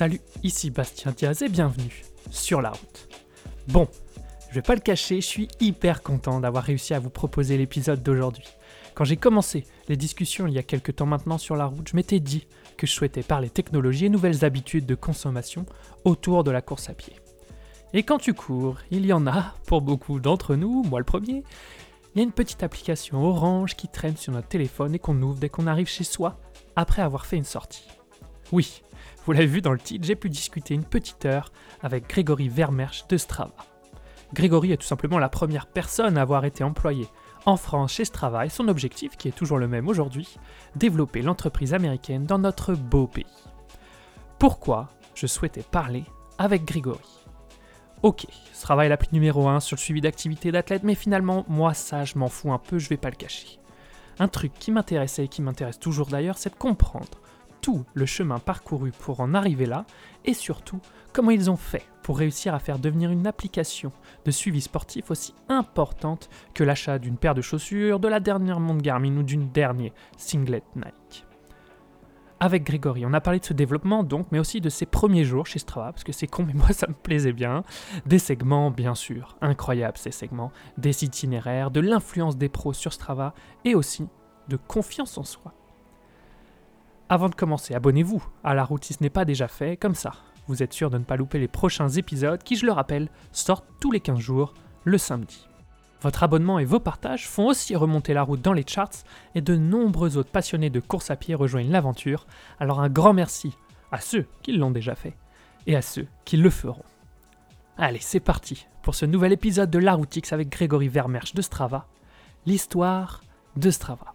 Salut, ici Bastien Diaz et bienvenue sur la route. Bon, je vais pas le cacher, je suis hyper content d'avoir réussi à vous proposer l'épisode d'aujourd'hui. Quand j'ai commencé les discussions il y a quelques temps maintenant sur la route, je m'étais dit que je souhaitais parler technologie et nouvelles habitudes de consommation autour de la course à pied. Et quand tu cours, il y en a, pour beaucoup d'entre nous, moi le premier, il y a une petite application orange qui traîne sur notre téléphone et qu'on ouvre dès qu'on arrive chez soi après avoir fait une sortie. Oui, vous l'avez vu dans le titre, j'ai pu discuter une petite heure avec Grégory Vermersch de Strava. Grégory est tout simplement la première personne à avoir été employée en France chez Strava et son objectif, qui est toujours le même aujourd'hui, développer l'entreprise américaine dans notre beau pays. Pourquoi je souhaitais parler avec Grégory? Ok, Strava est l'appli numéro 1 sur le suivi d'activités d'athlètes, mais finalement, moi ça je m'en fous un peu, je vais pas le cacher. Un truc qui m'intéressait et qui m'intéresse toujours d'ailleurs, c'est de comprendre tout le chemin parcouru pour en arriver là, et surtout comment ils ont fait pour réussir à faire devenir une application de suivi sportif aussi importante que l'achat d'une paire de chaussures, de la dernière montre Garmin ou d'une dernière singlet Nike. Avec Grégory, on a parlé de ce développement donc, mais aussi de ses premiers jours chez Strava, parce que c'est con, mais moi ça me plaisait bien. Des segments, bien sûr, incroyables ces segments, des itinéraires, de l'influence des pros sur Strava, et aussi de confiance en soi. Avant de commencer, abonnez-vous à la route si ce n'est pas déjà fait, comme ça, vous êtes sûr de ne pas louper les prochains épisodes qui, je le rappelle, sortent tous les 15 jours, le samedi. Votre abonnement et vos partages font aussi remonter la route dans les charts et de nombreux autres passionnés de course à pied rejoignent l'aventure, alors un grand merci à ceux qui l'ont déjà fait et à ceux qui le feront. Allez, c'est parti pour ce nouvel épisode de La Route X avec Grégory Vermersch de Strava, l'histoire de Strava.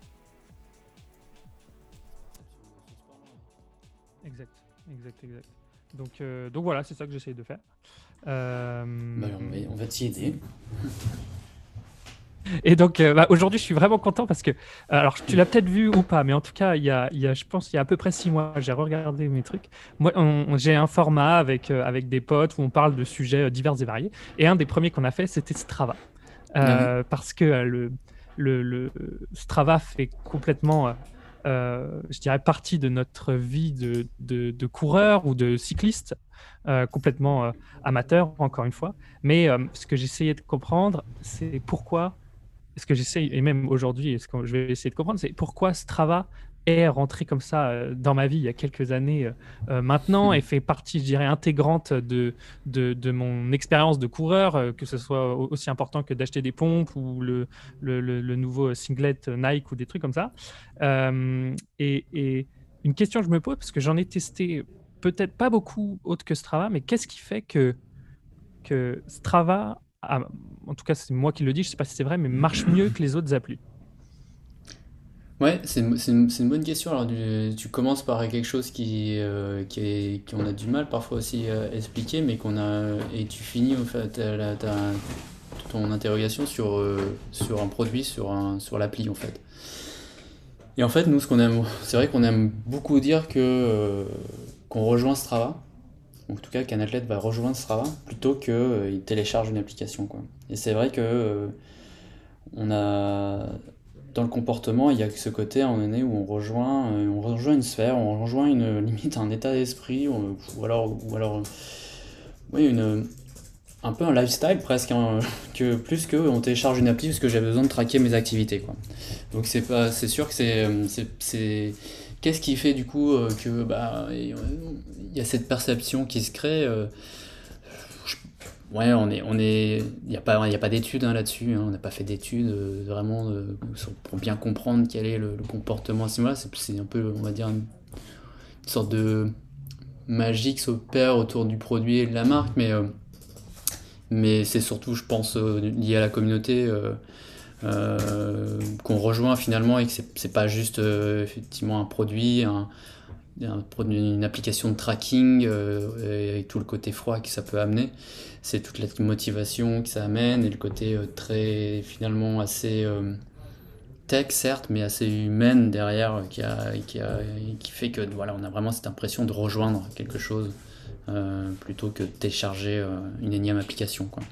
Exact, exact, exact. Donc, euh, donc voilà, c'est ça que j'essaye de faire. Euh, Bah, on va, on va t'y aider. Et donc euh, bah, aujourd'hui, je suis vraiment content parce que, alors tu l'as peut-être vu ou pas, mais en tout cas, il y a, il y a, je pense, il y a à peu près six mois, j'ai regardé mes trucs. Moi, j'ai un format avec, avec des potes où on parle de sujets divers et variés. Et un des premiers qu'on a fait, c'était Strava. Euh, Parce que le, le, le Strava fait complètement, euh, je dirais, partie de notre vie de, de, coureur ou de cycliste, euh, complètement euh, amateur, encore une fois. Mais ce que j'essayais de comprendre, c'est pourquoi, ce que j'essaye, et même aujourd'hui, ce que je vais essayer de comprendre, c'est pourquoi Strava est rentré comme ça euh, dans ma vie il y a quelques années euh, euh, maintenant et fait partie, je dirais, intégrante de, de, de mon expérience de coureur, euh, que ce soit au- aussi important que d'acheter des pompes ou le, le, le- le nouveau singlet Nike ou des trucs comme ça. Euh, et, et une question que je me pose, parce que j'en ai testé peut-être pas beaucoup autre que Strava, mais qu'est-ce qui fait que, que Strava, a- en tout cas c'est moi qui le dis, je sais pas si c'est vrai, mais marche mieux que les autres applis? Ouais, c'est une, bonne question. Alors, tu, commences par quelque chose qui, euh, qui est, qu'on a du mal parfois aussi à expliquer, mais qu'on a, et tu finis en fait ta- ton interrogation sur, euh, sur un produit, sur un, sur l'appli en fait. Et en fait, nous, ce qu'on aime, c'est vrai qu'on aime beaucoup dire que, euh, qu'on rejoint Strava, en tout cas qu'un athlète va rejoindre Strava, plutôt qu'il télécharge une application, quoi. Et c'est vrai que, on a, dans le comportement, il y a ce côté à un moment où on rejoint, euh, on rejoint une sphère, on rejoint une limite un état d'esprit, ou, alors, ou alors, oui, une, un peu un lifestyle presque, hein, que plus que on télécharge une appli parce que j'ai besoin de traquer mes activités. Donc c'est pas, c'est sûr que c'est, c'est, c'est- qu'est-ce qui fait du coup euh, que bah il y a cette perception qui se crée. euh, Ouais, on est, on est, il n'y a pas, il a pas d'études hein, là-dessus. hein, on n'a pas fait d'études euh, vraiment euh, pour bien comprendre quel est le, comportement. C'est, un peu, on va dire, une, sorte de magie qui s'opère autour du produit et de la marque, mais, euh, mais c'est surtout, je pense, lié à la communauté qu'on rejoint finalement et que c'est, pas juste effectivement un produit, une application de tracking euh, et tout le côté froid que ça peut amener. C'est toute la motivation que ça amène et le côté euh, très finalement assez euh, tech certes, mais assez humaine derrière qui, a, qui, a, qui fait que voilà, on a vraiment cette impression de rejoindre quelque chose plutôt que de télécharger une énième application. Quoi.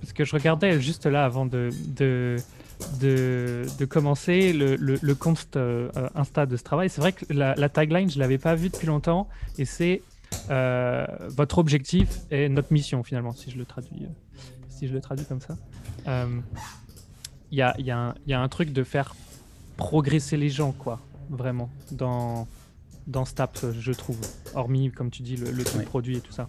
Parce que je regardais juste là avant de, de, de, de commencer le, le, le compte euh, Insta de ce travail. C'est vrai que la, la tagline, je ne l'avais pas vue depuis longtemps. Et c'est votre objectif est notre mission finalement, si je le traduis, si je le traduis comme ça. Il y a, y, a y, a, un truc de faire progresser les gens, quoi, vraiment, dans, dans je trouve. Hormis, comme tu dis, le, le produit et tout ça.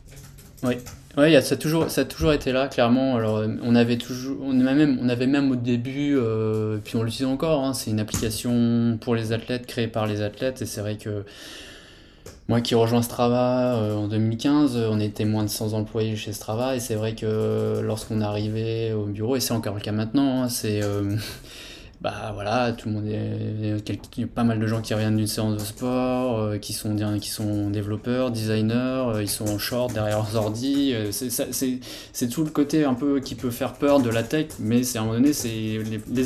Oui, ouais, ça, a toujours, ça a toujours été là, clairement. Alors, on avait toujours, on avait même, on avait même au début, euh, puis on l'utilise encore, hein, c'est une application pour les athlètes, créée par les athlètes, et c'est vrai que moi qui rejoins Strava euh, en 2015, on était moins de 100 employés chez Strava, et c'est vrai que lorsqu'on arrivait au bureau, et c'est encore le cas maintenant, hein, c'est... Euh, bah voilà, tout le monde est, il y a pas mal de gens qui reviennent d'une séance de sport, euh, qui sont qui sont développeurs, designers, euh, ils sont en short derrière leurs ordi. Euh, c'est tout le côté un peu qui peut faire peur de la tech, mais c'est à un moment donné c'est les, les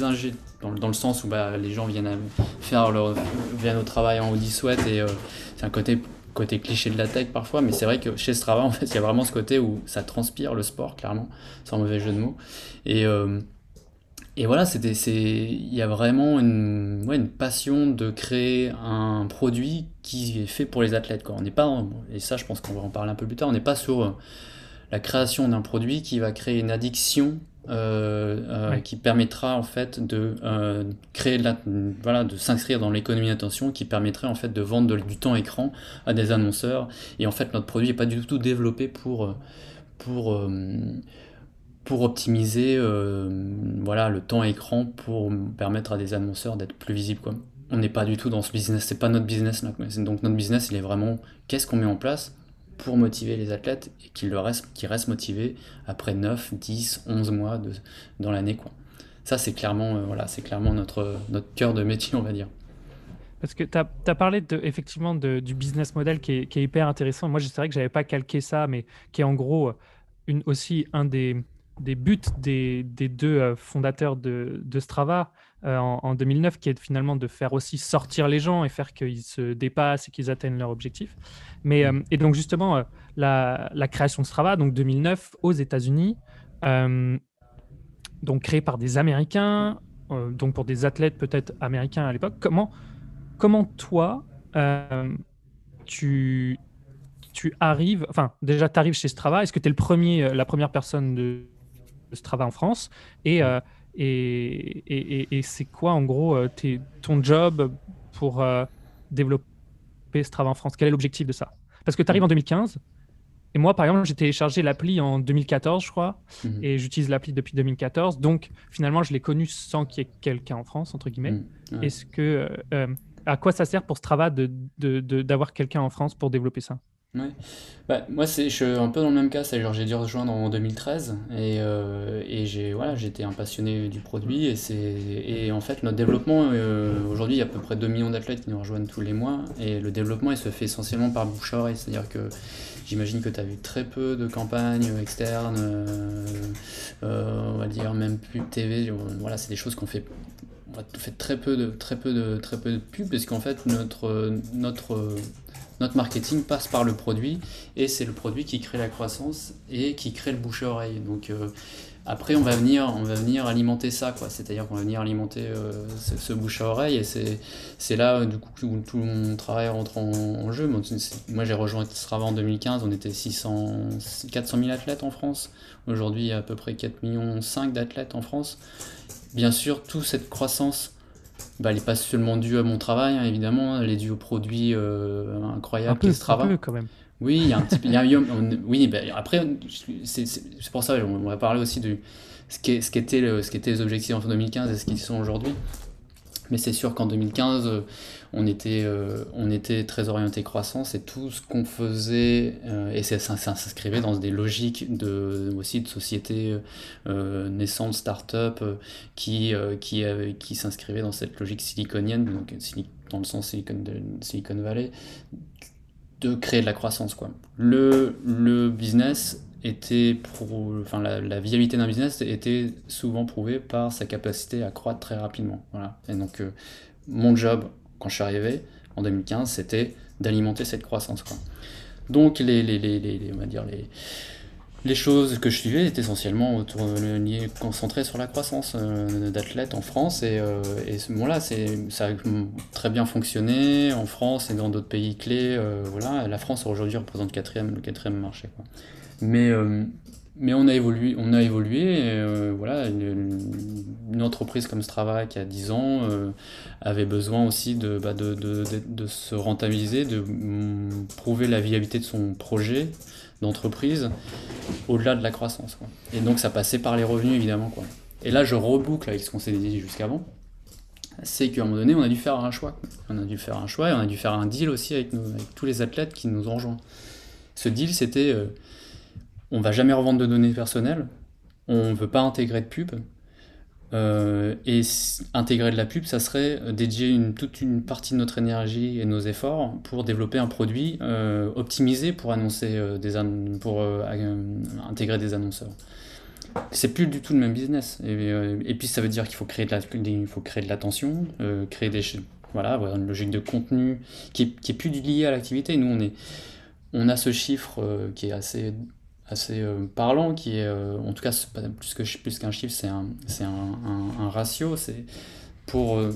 dans, dans, le sens où bah, les gens viennent faire leur viennent au travail en Audi Sweat et c'est un côté côté cliché de la tech parfois, mais c'est vrai que chez Strava en fait il y a vraiment ce côté où ça transpire le sport clairement, sans mauvais jeu de mots et et voilà, c'était, il y a vraiment une, une passion de créer un produit qui est fait pour les athlètes. Quoi. On n'est pas, et ça, je pense qu'on va en parler un peu plus tard. On n'est pas sur euh, la création d'un produit qui va créer une addiction euh, euh, qui permettra en fait de créer de la, voilà, de s'inscrire dans l'économie d'attention, qui permettrait en fait de vendre du temps écran à des annonceurs. Et en fait, notre produit n'est pas du tout développé pour pour pour optimiser euh, voilà, le temps écran pour permettre à des annonceurs d'être plus visibles. Quoi. On n'est pas du tout dans ce business, c'est pas notre business. Là, donc notre business, il est vraiment qu'est-ce qu'on met en place pour motiver les athlètes et qu'ils restent, restent motivés après 9, 10, 11 mois de, dans l'année. Ça, c'est clairement, euh, voilà, clairement notre, notre cœur de métier, on va dire. Parce que tu as, parlé de, effectivement de, du business model qui est, qui est hyper intéressant. Moi, c'est vrai que je n'avais pas calqué ça, mais qui est en gros une, aussi un des, des buts des, deux euh, fondateurs de, Strava euh, en, 2009, qui est finalement de faire aussi sortir les gens et faire qu'ils se dépassent et qu'ils atteignent leur objectif. Mais, euh, et donc justement, la, création de Strava, donc 2009 aux États-Unis, donc créée par des Américains, donc pour des athlètes peut-être américains à l'époque. Comment, comment toi, tu, tu arrives, enfin déjà tu arrives chez Strava, est-ce que tu es le premier, la première personne de, Strava en France. Euh, et, et, et, c'est quoi, en gros, euh, ton job pour euh, développer Strava en France? Quel est l'objectif de ça? Parce que tu arrives en 2015. Et moi, par exemple, j'ai téléchargé l'appli en 2014, je crois, mhm. et j'utilise l'appli depuis 2014. Donc, finalement, je l'ai connu sans qu'il y ait quelqu'un en France, entre guillemets. Mhm. Est-ce que, à quoi ça sert pour Strava d'avoir de, quelqu'un en France pour développer ça? Ouais. Bah, moi, c'est, je suis un peu dans le même cas, c'est j'ai dû rejoindre en 2013 et, euh, et j'ai, voilà, j'étais un passionné du produit et, c'est, et en fait notre développement, euh, aujourd'hui il y a à peu près 2 millions d'athlètes qui nous rejoignent tous les mois et le développement il se fait essentiellement par bouche à oreille, c'est-à-dire que j'imagine que tu as vu très peu de campagnes externes, euh, on va dire même de TV, voilà, c'est des choses qu'on fait on fait très peu de très peu de très peu de pubs parce qu'en fait notre notre notre marketing passe par le produit et c'est le produit qui crée la croissance et qui crée le bouche à oreille. Donc euh, après on va venir on va venir alimenter ça quoi, c'est-à-dire qu'on va venir alimenter euh, ce, bouche à oreille et c'est là du coup où tout mon travail rentre en, jeu. Moi j'ai rejoint Strava en 2015, on était 600 400 000 athlètes en France. Aujourd'hui à peu près 4 millions 5 d'athlètes en France. Bien sûr, toute cette croissance bah, elle n'est pas seulement due à mon travail, hein, évidemment, elle est due aux produits euh, incroyables qu'est Un quand même. Oui, il y a un petit peu. oui, bah, après, c'est pour ça, on va parler aussi de ce qu'étaient ce était ce les objectifs en 2015 et ce qu'ils sont aujourd'hui. Mais c'est sûr qu'en 2015, euh, on était, euh, on était très orienté croissance et tout ce qu'on faisait, euh, et ça, s'inscrivait dans des logiques de, aussi de sociétés naissantes, start-up, qui, qui, qui s'inscrivaient dans cette logique siliconienne, donc dans le sens Silicon, de Silicon Valley, de créer de la croissance. Quoi. Le, le business était enfin la, viabilité d'un business était souvent prouvée par sa capacité à croître très rapidement. Voilà. Et donc euh, mon job quand je suis arrivé en 2015, c'était d'alimenter cette croissance. Donc les, les, les, on va dire les les choses que je suivais étaient essentiellement autour, liées, concentrées sur la croissance d'athlètes en France. Et, et ce moment-là, ça a très bien fonctionné en France et dans d'autres pays clés. voilà. La France aujourd'hui représente quatrième, le quatrième marché. Mais mais on a évolué, on a évolué. Euh, voilà, une, entreprise comme Strava qui a 10 ans euh, avait besoin aussi de, bah, de, de, de, se rentabiliser, de prouver la viabilité de son projet d'entreprise au-delà de la croissance. Et donc ça passait par les revenus évidemment. Quoi. Et là je reboucle avec ce qu'on s'est dit jusqu'avant. C'est qu'à un moment donné, on a dû faire un choix. On a dû faire un choix et on a dû faire un deal aussi avec, avec tous les athlètes qui nous ont rejoints. Ce deal, c'était euh, on va jamais revendre de données personnelles, on ne veut pas intégrer de pub. Euh, et intégrer de la pub, ça serait dédier toute une partie de notre énergie et nos efforts pour développer un produit euh, optimisé pour annoncer euh, des pour intégrer des annonceurs. C'est plus du tout le même business. Et, puis ça veut dire qu'il faut créer de l'attention, créer des voilà, avoir une logique de contenu qui est, plus liée à l'activité. Nous on a ce chiffre qui est assez assez euh, parlant, qui est, euh, en tout cas, pas plus qu'un chiffre, c'est un, un, un, ratio. C'est pour euh,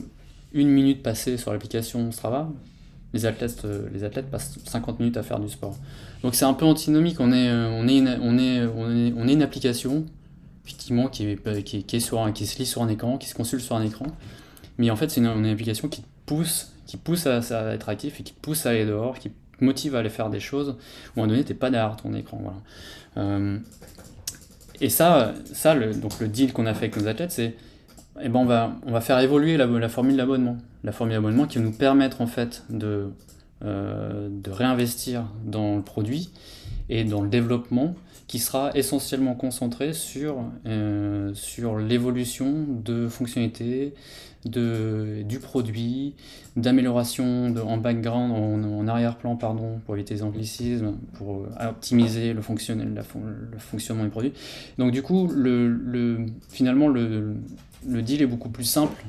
une minute passée sur l'application Strava, les athlètes, les athlètes passent 50 minutes à faire du sport. Donc c'est un peu antinomique. On est, on est, une, on est, on est, on est une application, effectivement, qui, est, qui, est sur qui se lit sur un écran, qui se consulte sur un écran. Mais en fait, c'est une, application qui pousse, qui pousse à, être actif et qui pousse à aller dehors, motive à aller faire des choses où à un moment donné, tu n'es pas derrière ton écran. Euh, et ça, ça le, donc le deal qu'on a fait avec nos athlètes, c'est eh ben on, va, on va faire évoluer la, la formule d'abonnement. La formule d'abonnement qui va nous permettre en fait de, euh, de réinvestir dans le produit et dans le développement qui sera essentiellement concentré sur, euh, sur l'évolution de fonctionnalités, de, du produit, d'amélioration en background, en, arrière-plan, pardon, pour éviter les anglicismes, pour optimiser le, le fonctionnement du produit. Donc du coup, le finalement, le, le, deal est beaucoup plus simple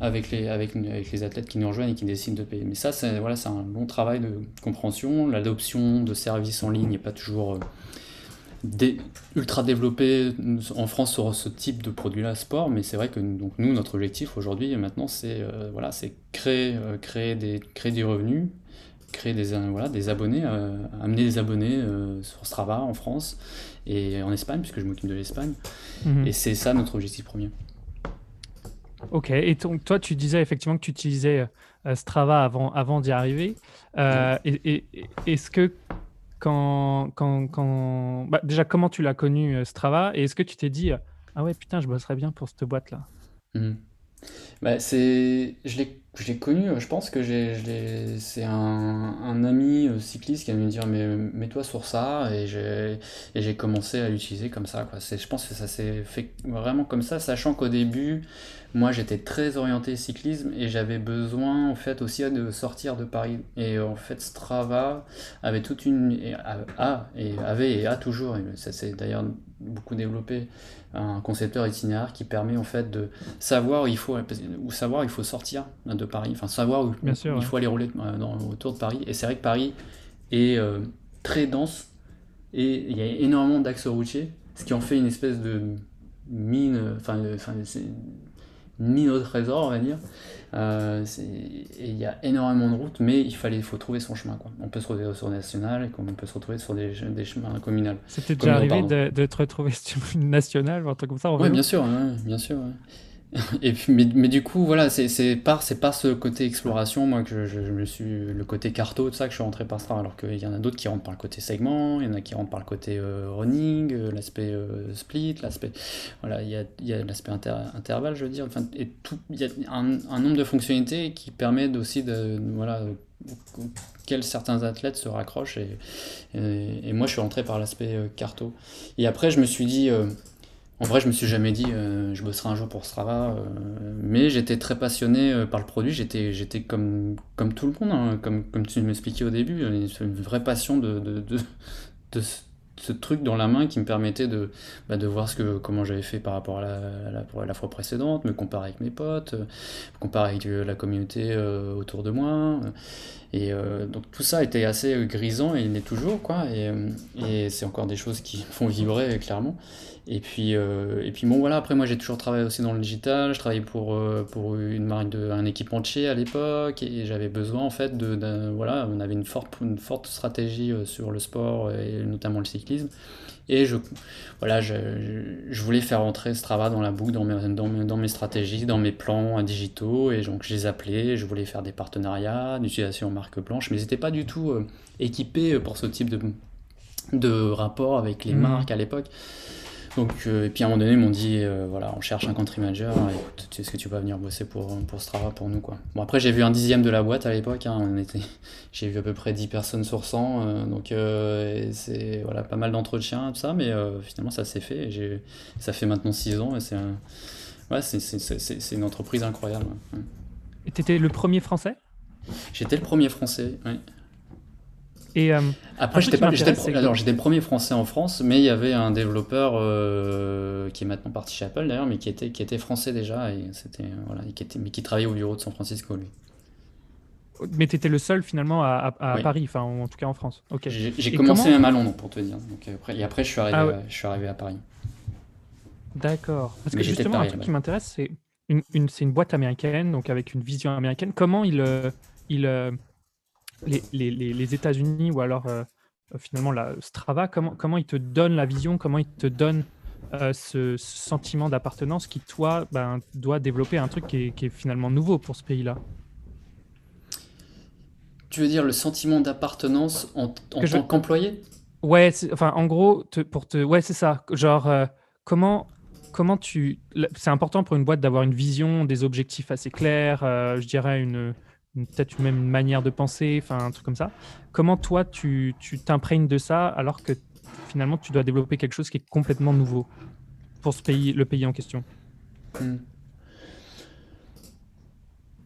avec les, avec, avec, les athlètes qui nous rejoignent et qui décident de payer. Mais ça, c'est voilà, un long travail de compréhension. L'adoption de services en ligne n'est pas toujours... Euh, ultra développé en France sur ce type de produit-là, sport, mais c'est vrai que donc, nous, notre objectif aujourd'hui, maintenant, c'est euh, voilà, créer, euh, créer, des, créer des revenus, créer des, euh, voilà, des abonnés, amener des abonnés sur Strava en France et en Espagne, puisque je m'occupe de l'Espagne. Mhm. Et c'est ça notre objectif premier. Ok, et donc toi, tu disais effectivement que tu utilisais Strava avant, avant d'y arriver. et Est-ce que quand, quand, quand... Bah, déjà, comment tu l'as connu euh, Strava? Et est-ce que tu t'es dit, ah ouais, putain, je bosserais bien pour cette boîte-là? Mmh. bah, c'est... Je l'ai connu, je pense que j'ai, c'est un, un, ami euh, cycliste qui a me dire mais mets-toi sur ça et j'ai, et j'ai commencé à l'utiliser comme ça. Quoi. je pense que ça s'est fait vraiment comme ça, sachant qu'au début, moi j'étais très orienté cyclisme et j'avais besoin en fait aussi de sortir de Paris. Et en fait Strava avait toute une a, et avait et a toujours, et ça s'est d'ailleurs beaucoup développé, un concepteur itinéraire qui permet en fait de savoir où il faut ou savoir où il faut sortir de Paris, enfin savoir où, il faut aller rouler euh, dans, autour de Paris. Et c'est vrai que Paris est euh, très dense et il y a énormément d'axes routiers, ce qui en fait une espèce de mine, enfin, enfin ni notre trésor, on va dire. Euh, il y a énormément de routes, mais il fallait, faut trouver son chemin. Quoi. On peut se retrouver sur des nationales, comme on peut se retrouver sur des, des chemins communaux. C'était déjà arrivé de, de, te retrouver sur une nationale ou un truc comme ça Oui, bien sûr, bien sûr. Mais, mais, du coup, voilà, c'est par, par ce côté exploration, moi, que je, me suis. Le côté carto, tout ça, que je suis rentré par ça. Alors qu'il y en a d'autres qui rentrent par le côté segment, il y en a qui rentrent par le côté euh, running, euh, l'aspect euh, split, l'aspect. Voilà, il y a, a l'aspect inter, intervalle, je veux dire. Enfin, et tout, il y a un, nombre de fonctionnalités qui permettent aussi de. Voilà, auxquels certains athlètes se raccrochent. Et, et, et, moi, je suis rentré par l'aspect carto. Et après, je me suis dit en vrai, je me suis jamais dit euh, je bosserai un jour pour Strava, euh, mais j'étais très passionné euh, par le produit. J'étais, j'étais comme, comme tout le monde, hein, comme, comme tu m'expliquais au début, une, vraie passion de, de, de, ce truc dans la main qui me permettait de, bah, de voir ce que, comment j'avais fait par rapport à la, la, fois précédente, me comparer avec mes potes, me comparer avec la communauté autour de moi. Et donc tout ça était assez grisant et il est toujours, quoi. Et, et c'est encore des choses qui font vibrer, clairement. Et puis, euh, et puis bon voilà, après moi j'ai toujours travaillé aussi dans le digital, je travaillais pour, euh, pour une marque de, un équipementier à l'époque et j'avais besoin en fait de, voilà, on avait une forte, une forte stratégie euh, sur le sport et notamment le cyclisme. Et je, voilà, je, je voulais faire entrer Strava dans la boucle, dans mes, dans mes, dans mes stratégies, dans mes plans digitaux. Et donc je les appelais, je voulais faire des partenariats, d'utilisation marque blanche, mais ils n'étaient pas du tout équipés pour ce type de, de rapport avec les mmh. marques à l'époque. Donc, euh, et puis à un moment donné, ils m'ont dit euh, voilà, on cherche un country manager, écoute, est-ce que tu vas venir bosser pour, pour Strava pour nous quoi. Bon, après, j'ai vu un dixième de la boîte à l'époque, hein, on était, j'ai vu à peu près 10 personnes sur 100, euh, donc c'est voilà, pas mal d'entretiens, tout ça, mais finalement, ça s'est fait, et ça fait maintenant 6 ans, et c'est ouais, c'est une entreprise incroyable. Et tu étais le premier français? J'étais le premier français, oui. Et, euh, Après, j'étais le premier français en France, mais il y avait un développeur euh, qui est maintenant parti chez Apple d'ailleurs, mais qui était, qui était français déjà, et c'était, voilà, qui était, mais qui travaillait au bureau de San Francisco, lui. Mais tu étais le seul finalement à, Paris, enfin en tout cas en France. Ok. J'ai, commencé même à Londres pour te dire. Donc, après, et après, je suis arrivé, ah je suis arrivé à Paris. D'accord. Parce que justement, un truc qui m'intéresse, c'est une, une, c'est une boîte américaine, donc avec une vision américaine. Comment il, euh, il, les, les, les États-Unis ou alors euh, finalement la Strava, comment, comment ils te donnent la vision, comment ils te donnent euh, ce, sentiment d'appartenance qui, toi, ben, doit développer un truc qui est, finalement nouveau pour ce pays-là? Tu veux dire le sentiment d'appartenance en, tant qu'employé? Ouais, enfin, en gros, pour te, ouais, c'est ça. Genre, euh, comment, comment tu, c'est important pour une boîte d'avoir une vision, des objectifs assez clairs. je dirais une, peut-être même une manière de penser, enfin un truc comme ça. Comment toi tu t'imprègnes de ça alors que finalement tu dois développer quelque chose qui est complètement nouveau pour ce pays, le pays en question?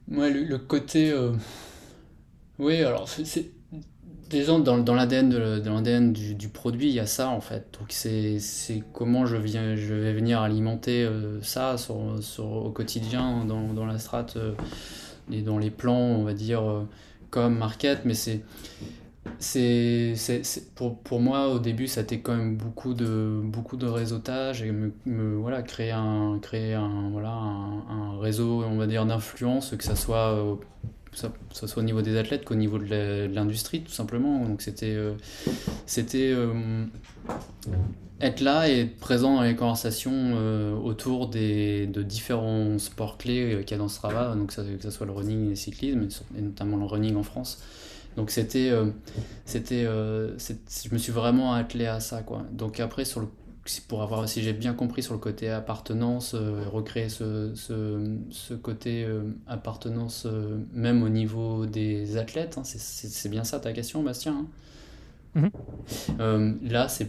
Ouais, le, côté. Euh, oui, alors c'est. Déjà, dans, dans l'ADN du, du, produit, il y a ça en fait. Donc, c'est comment je, viens, je vais venir alimenter euh, ça sur, au quotidien dans, dans la strate. Euh, et dans les plans, on va dire, euh, comme market, mais c'est. C'est, pour, pour, moi au début ça été quand même beaucoup de, beaucoup de réseautage et me, voilà, créer, un, créer un, voilà, un, réseau on va dire d'influence que ça soit, euh, ça, soit au niveau des athlètes qu'au niveau de l'industrie tout simplement donc c'était euh, c'était être là et être présent dans les conversations euh, autour des, de différents sports clés euh, qu'il y a dans ce travail, donc que ce soit le running et le cyclisme, et notamment le running en France. Donc c'était, euh, c'était, je me suis vraiment attelé à ça quoi. Donc après sur le, pour avoir, si j'ai bien compris sur le côté appartenance, recréer ce, ce, ce côté appartenance même au niveau des athlètes, hein, c'est bien ça ta question Bastien. Hein. Mm-hmm. là c'est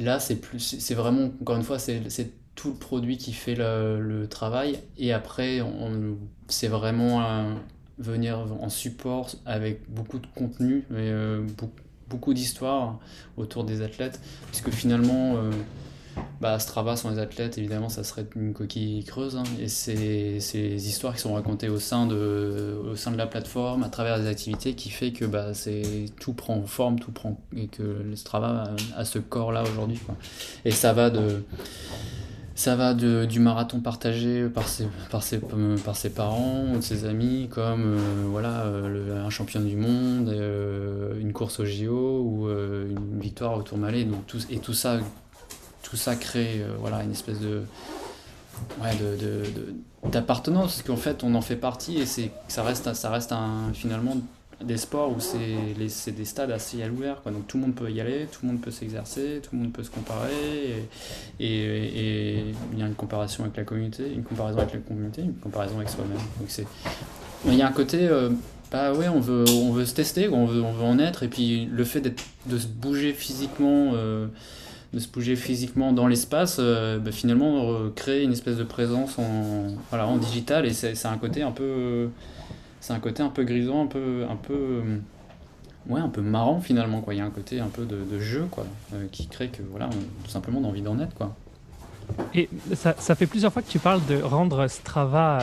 Là, c'est plus, c'est vraiment, encore une fois, c'est tout le produit qui fait le, travail. Et après, c'est vraiment venir en support avec beaucoup de contenu, et, euh, beaucoup, d'histoires autour des athlètes. Puisque finalement, euh, bah, Strava sans les athlètes, évidemment, ça serait une coquille creuse. Hein. et c'est ces histoires qui sont racontées au sein, de, au sein de la plateforme, à travers les activités, qui fait que bah, tout prend forme, tout prend, et que Strava a, ce corps-là aujourd'hui. Et ça va de. Ça va de, du marathon partagé par ses, par ses, par ses parents ou de ses amis, comme euh, voilà, euh, un champion du monde, euh, une course au JO ou une victoire au Tour Malais. Donc, tout, et tout ça tout ça crée voilà, une espèce de, ouais, d'appartenance, parce qu'en fait on en fait partie et ça reste, ça reste un, finalement des sports où c'est, des stades assez à l'ouvert. Donc tout le monde peut y aller, tout le monde peut s'exercer, tout le monde peut se comparer. Et, il y a une comparaison avec la communauté, une comparaison avec la communauté, une comparaison avec soi-même. Donc c'est, il y a un côté, euh, bah ouais, on veut, on veut se tester, on veut, on veut en être. Et puis le fait de se bouger physiquement. Euh, de se bouger physiquement dans l'espace, euh, bah, finalement créer une espèce de présence en, voilà, en digital et c'est un côté un peu c'est un côté un peu grisant, un peu un peu ouais, un peu marrant finalement. Quoi. Il y a un côté un peu de, jeu quoi, qui crée que voilà, tout simplement d'envie d'en être. Quoi. Et ça, ça, fait plusieurs fois que tu parles de rendre Strava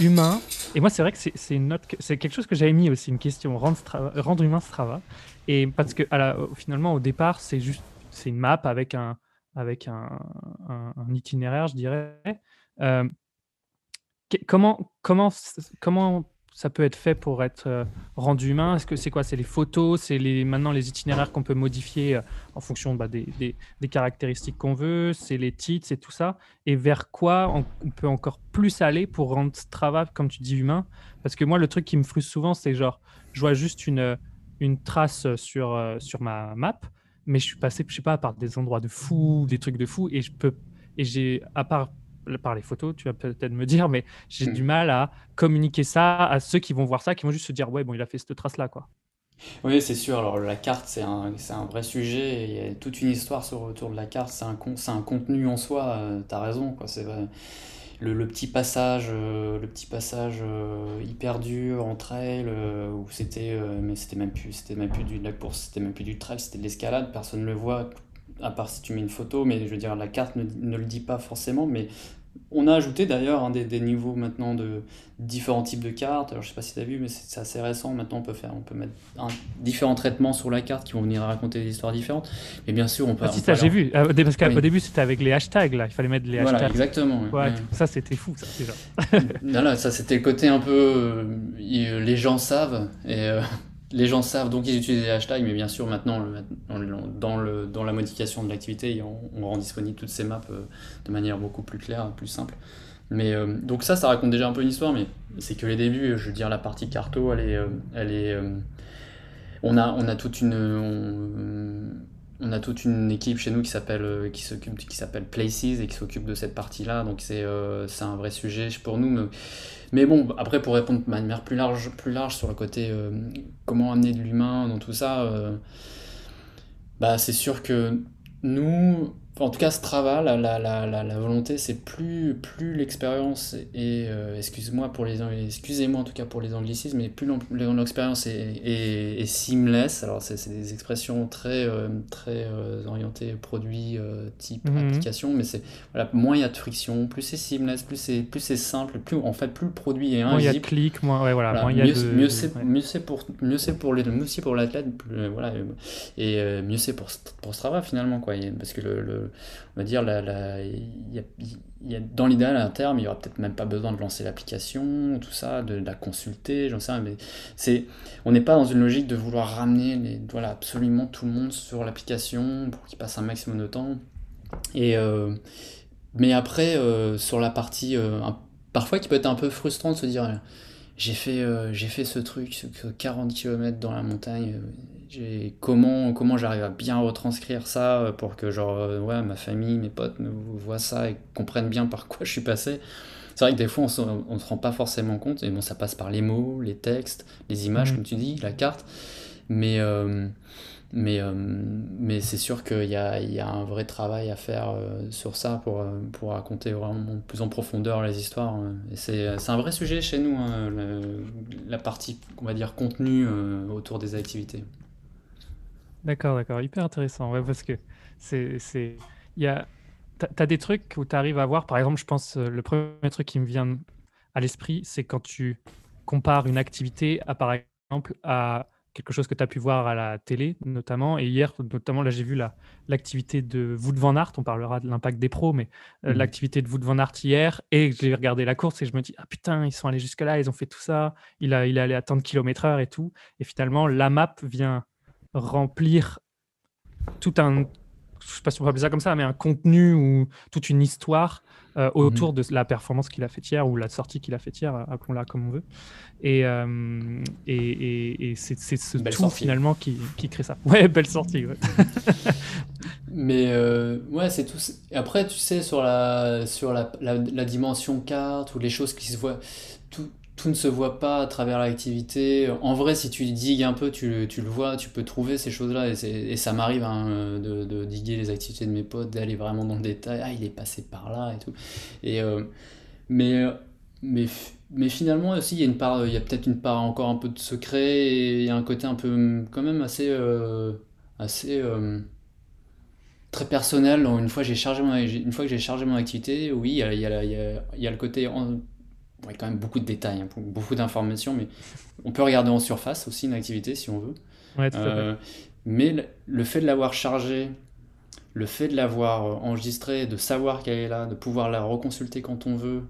humain. Et moi, c'est vrai que c'est une note, c'est quelque chose que j'avais mis aussi, une question, rendre, rendre humain Strava. Et parce que à finalement, au départ, c'est juste c'est une map avec un, avec un, un, itinéraire, je dirais. Euh, comment, comment, comment ça peut être fait pour être euh, rendu humain? Est-ce que c'est quoi? C'est les photos? C'est les, maintenant les itinéraires qu'on peut modifier euh, en fonction bah, des, des, caractéristiques qu'on veut? C'est les titres, c'est tout ça? Et vers quoi on, peut encore plus aller pour rendre ce travail, comme tu dis, humain? Parce que moi, le truc qui me frustre souvent, c'est genre, je vois juste une, une trace sur, sur ma map mais je suis passé, je sais pas, par des endroits de fou, des trucs de fou, et je peux, et j'ai, à part par les photos, tu vas peut-être me dire, mais j'ai hmm. du mal à communiquer ça à ceux qui vont voir ça, qui vont juste se dire, ouais, bon, il a fait cette trace-là, quoi. Oui, c'est sûr. Alors, la carte, c'est un, un, vrai sujet. Il y a toute une histoire sur, autour de la carte. C'est un, un contenu en soi. Euh, tu as raison, quoi. C'est vrai le, petit passage, euh, le petit passage euh, hyper dur en trail où c'était, mais c'était même plus, c'était même plus du de la course, c'était même plus du trail, c'était de l'escalade. Personne ne le voit à part si tu mets une photo, mais je veux dire la carte ne, ne le dit pas forcément, mais on a ajouté d'ailleurs hein, des, niveaux maintenant de différents types de cartes. Alors, je sais pas si tu as vu, mais c'est assez récent. Maintenant, on peut faire, on peut mettre différents traitements sur la carte qui vont venir raconter des histoires différentes. Mais bien sûr, on peut. Ah, si, ça, j'ai vu. Euh, parce qu'au début, c'était avec les hashtags. Là. Il fallait mettre les hashtags. Voilà, exactement. Ça, c'était fou, ça, déjà. ça, c'était le côté un peu. Euh, les gens savent. Et. Euh, les gens savent, donc ils utilisent les hashtags, mais bien sûr, maintenant, dans, la modification de l'activité, on, rend disponible toutes ces maps euh, de manière beaucoup plus claire, plus simple. Mais euh, donc ça, ça raconte déjà un peu une histoire, mais c'est que les débuts, je veux dire, la partie carto, elle est... Euh, elle est on, a, on a toute une... a toute une équipe chez nous qui s'appelle qui s'occupe qui s'appelle Places et qui s'occupe de cette partie là donc c'est c'est un vrai sujet pour nous. Mais bon, après, pour répondre de manière plus large, plus large sur le côté euh, comment amener de l'humain dans tout ça, euh, bah, c'est sûr que nous, en tout cas, ce travail, la, la, la, la volonté, c'est plus, plus l'expérience et euh, excuse-moi pour les excusez-moi en tout cas pour les anglicismes, mais plus l'expérience est, est, seamless. Alors c'est des expressions très euh, très euh, orientées produit type mhm. application, mais c'est voilà moins il y a de friction, plus c'est seamless, plus c'est plus c'est simple, plus en fait plus le produit est invisible. Moins il y a de clics, moins ouais voilà, moins il y a mieux, de, mieux c'est c'est pour mieux c'est pour les mieux c'est pour l'athlète, voilà et mieux c'est pour pour ce travail finalement quoi, parce que le on va dire, y a, dans l'idéal, à terme, il n'y aura peut-être même pas besoin de lancer l'application, tout ça, de, la consulter, j'en sais rien, mais c'est, on n'est pas dans une logique de vouloir ramener les, voilà, absolument tout le monde sur l'application pour qu'il passe un maximum de temps. Et, euh, mais après, euh, sur la partie, euh, parfois qui peut être un peu frustrant de se dire, j'ai fait, j'ai fait ce truc, ce 40 km dans la montagne, comment comment j'arrive à bien retranscrire ça euh, pour que genre euh, ouais ma famille mes potes me voient ça et comprennent bien par quoi je suis passé c'est vrai que des fois on se, se rend pas forcément compte et bon ça passe par les mots les textes les images mmh. comme tu dis la carte mais euh, mais, mais c'est sûr qu'il y a, y a, un vrai travail à faire sur ça pour, pour raconter vraiment plus en profondeur les histoires. Et c'est, un vrai sujet chez nous, hein, la partie, on va dire, contenu autour des activités. D'accord, d'accord, hyper intéressant. Ouais, parce que c'est, c'est, il y a, t'as, des trucs où tu arrives à voir, par exemple, je pense, euh, le premier truc qui me vient à l'esprit, c'est quand tu compares une activité à, par exemple, à quelque chose que tu as pu voir à la télé, notamment. Et hier, notamment, là, j'ai vu la, l'activité de Wout van Aert. On parlera de l'impact des pros, mais euh, mmh l'activité de Wout van Aert hier. Et j'ai regardé la course et je me dis, ah putain, ils sont allés jusque-là, ils ont fait tout ça. Il, a, il est allé à tant de kilomètres heure et tout. Et finalement, la map vient remplir tout un, je sais pas si on peut appeler ça comme ça, mais un contenu ou toute une histoire euh, autour mhm. de la performance qu'il a fait hier ou la sortie qu'il a fait hier, appelons-la comme on veut. Et, euh, et, et, c'est ce tout finalement qui, qui, crée ça. Ouais, belle sortie. mais euh, ouais, c'est tout. Après, tu sais, sur la, sur la, la, la, dimension carte ou les choses qui se voient, tout, tout ne se voit pas à travers l'activité. En vrai, si tu digues un peu, tu, tu le vois, tu peux trouver ces choses-là. Et, ça m'arrive hein, de, diguer les activités de mes potes, d'aller vraiment dans le détail. Ah, il est passé par là et tout. Et, euh, mais mais, mais finalement aussi, il y a a peut-être une part encore un peu de secret et il y a un côté un peu quand même assez, euh, assez euh, très personnel. Une fois, chargé mon, une fois que j'ai chargé mon activité, oui, il y a, il y a, il y a, le côté. Il y a quand même beaucoup de détails, hein, beaucoup d'informations, mais on peut regarder en surface aussi une activité si on veut. Euh, mais le fait de l'avoir chargé, le fait de l'avoir enregistré, de savoir qu'elle est là, de pouvoir la reconsulter quand on veut,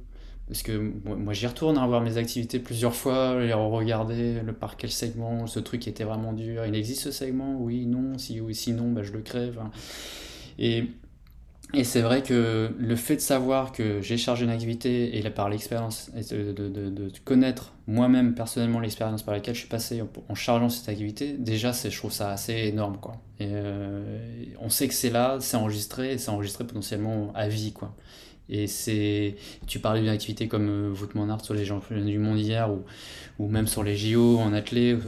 parce que moi, j'y retourne à voir mes activités plusieurs fois, les regarder, le par quel segment, ce truc était vraiment dur. Il existe ce segment Oui, non, si oui, sinon, bah, je le crève. Et, et c'est vrai que le fait de savoir que j'ai chargé une activité et par l'expérience, de, de, connaître moi-même personnellement l'expérience par laquelle je suis passé en, chargeant cette activité, déjà je trouve ça assez énorme. Quoi. Euh, on sait que c'est là, c'est enregistré, et c'est enregistré potentiellement à vie. Quoi. Et c'est, tu parlais d'une activité comme euh, voûtement art sur les championnats du monde hier ou, ou même sur les JO en athlée.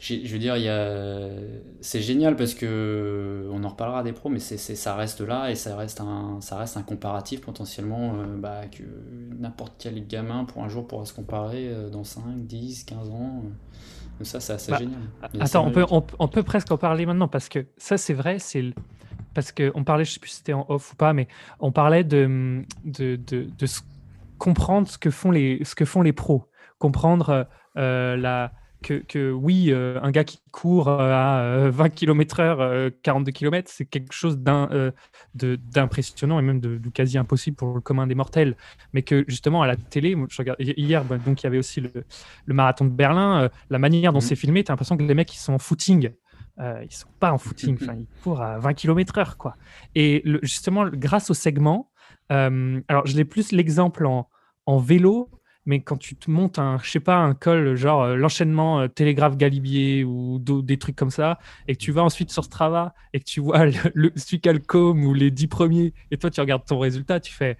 Je veux dire, y a, c'est génial parce que on en reparlera des pros, mais c'est, ça reste là et ça reste un, ça reste un comparatif potentiellement euh, bah, que n'importe quel gamin pour un jour pourra se comparer euh, dans 5, 10, 15 ans. Ça, c'est assez bah, génial. attends, on peut, on, on, peut presque en parler maintenant parce que ça, c'est vrai, c'est parce qu'on parlait, je ne sais plus si c'était en off ou pas, mais on parlait de, de, de, comprendre ce que, font les, ce que font les pros, comprendre euh, la, que, que, oui, euh, un gars qui court euh, à 20 km/h, 42 km, c'est quelque chose d'impressionnant et même de, quasi impossible pour le commun des mortels. Mais que justement, à la télé, je regarde, hier, bah, donc il y avait aussi le, le marathon de Berlin, la manière dont mmh. c'est filmé, tu as l'impression que les mecs, ils sont en footing. Euh, ils sont pas en footing, ils courent à 20 km/h. Et justement, grâce au segment, euh, alors je l'ai plus l'exemple en, vélo, mais quand tu te montes un, je sais pas, un col, genre euh, l'enchaînement euh, télégraphe Galibier ou des trucs comme ça, et que tu vas ensuite sur Strava et que tu vois le, le qui ou les 10 premiers, et toi tu regardes ton résultat, tu fais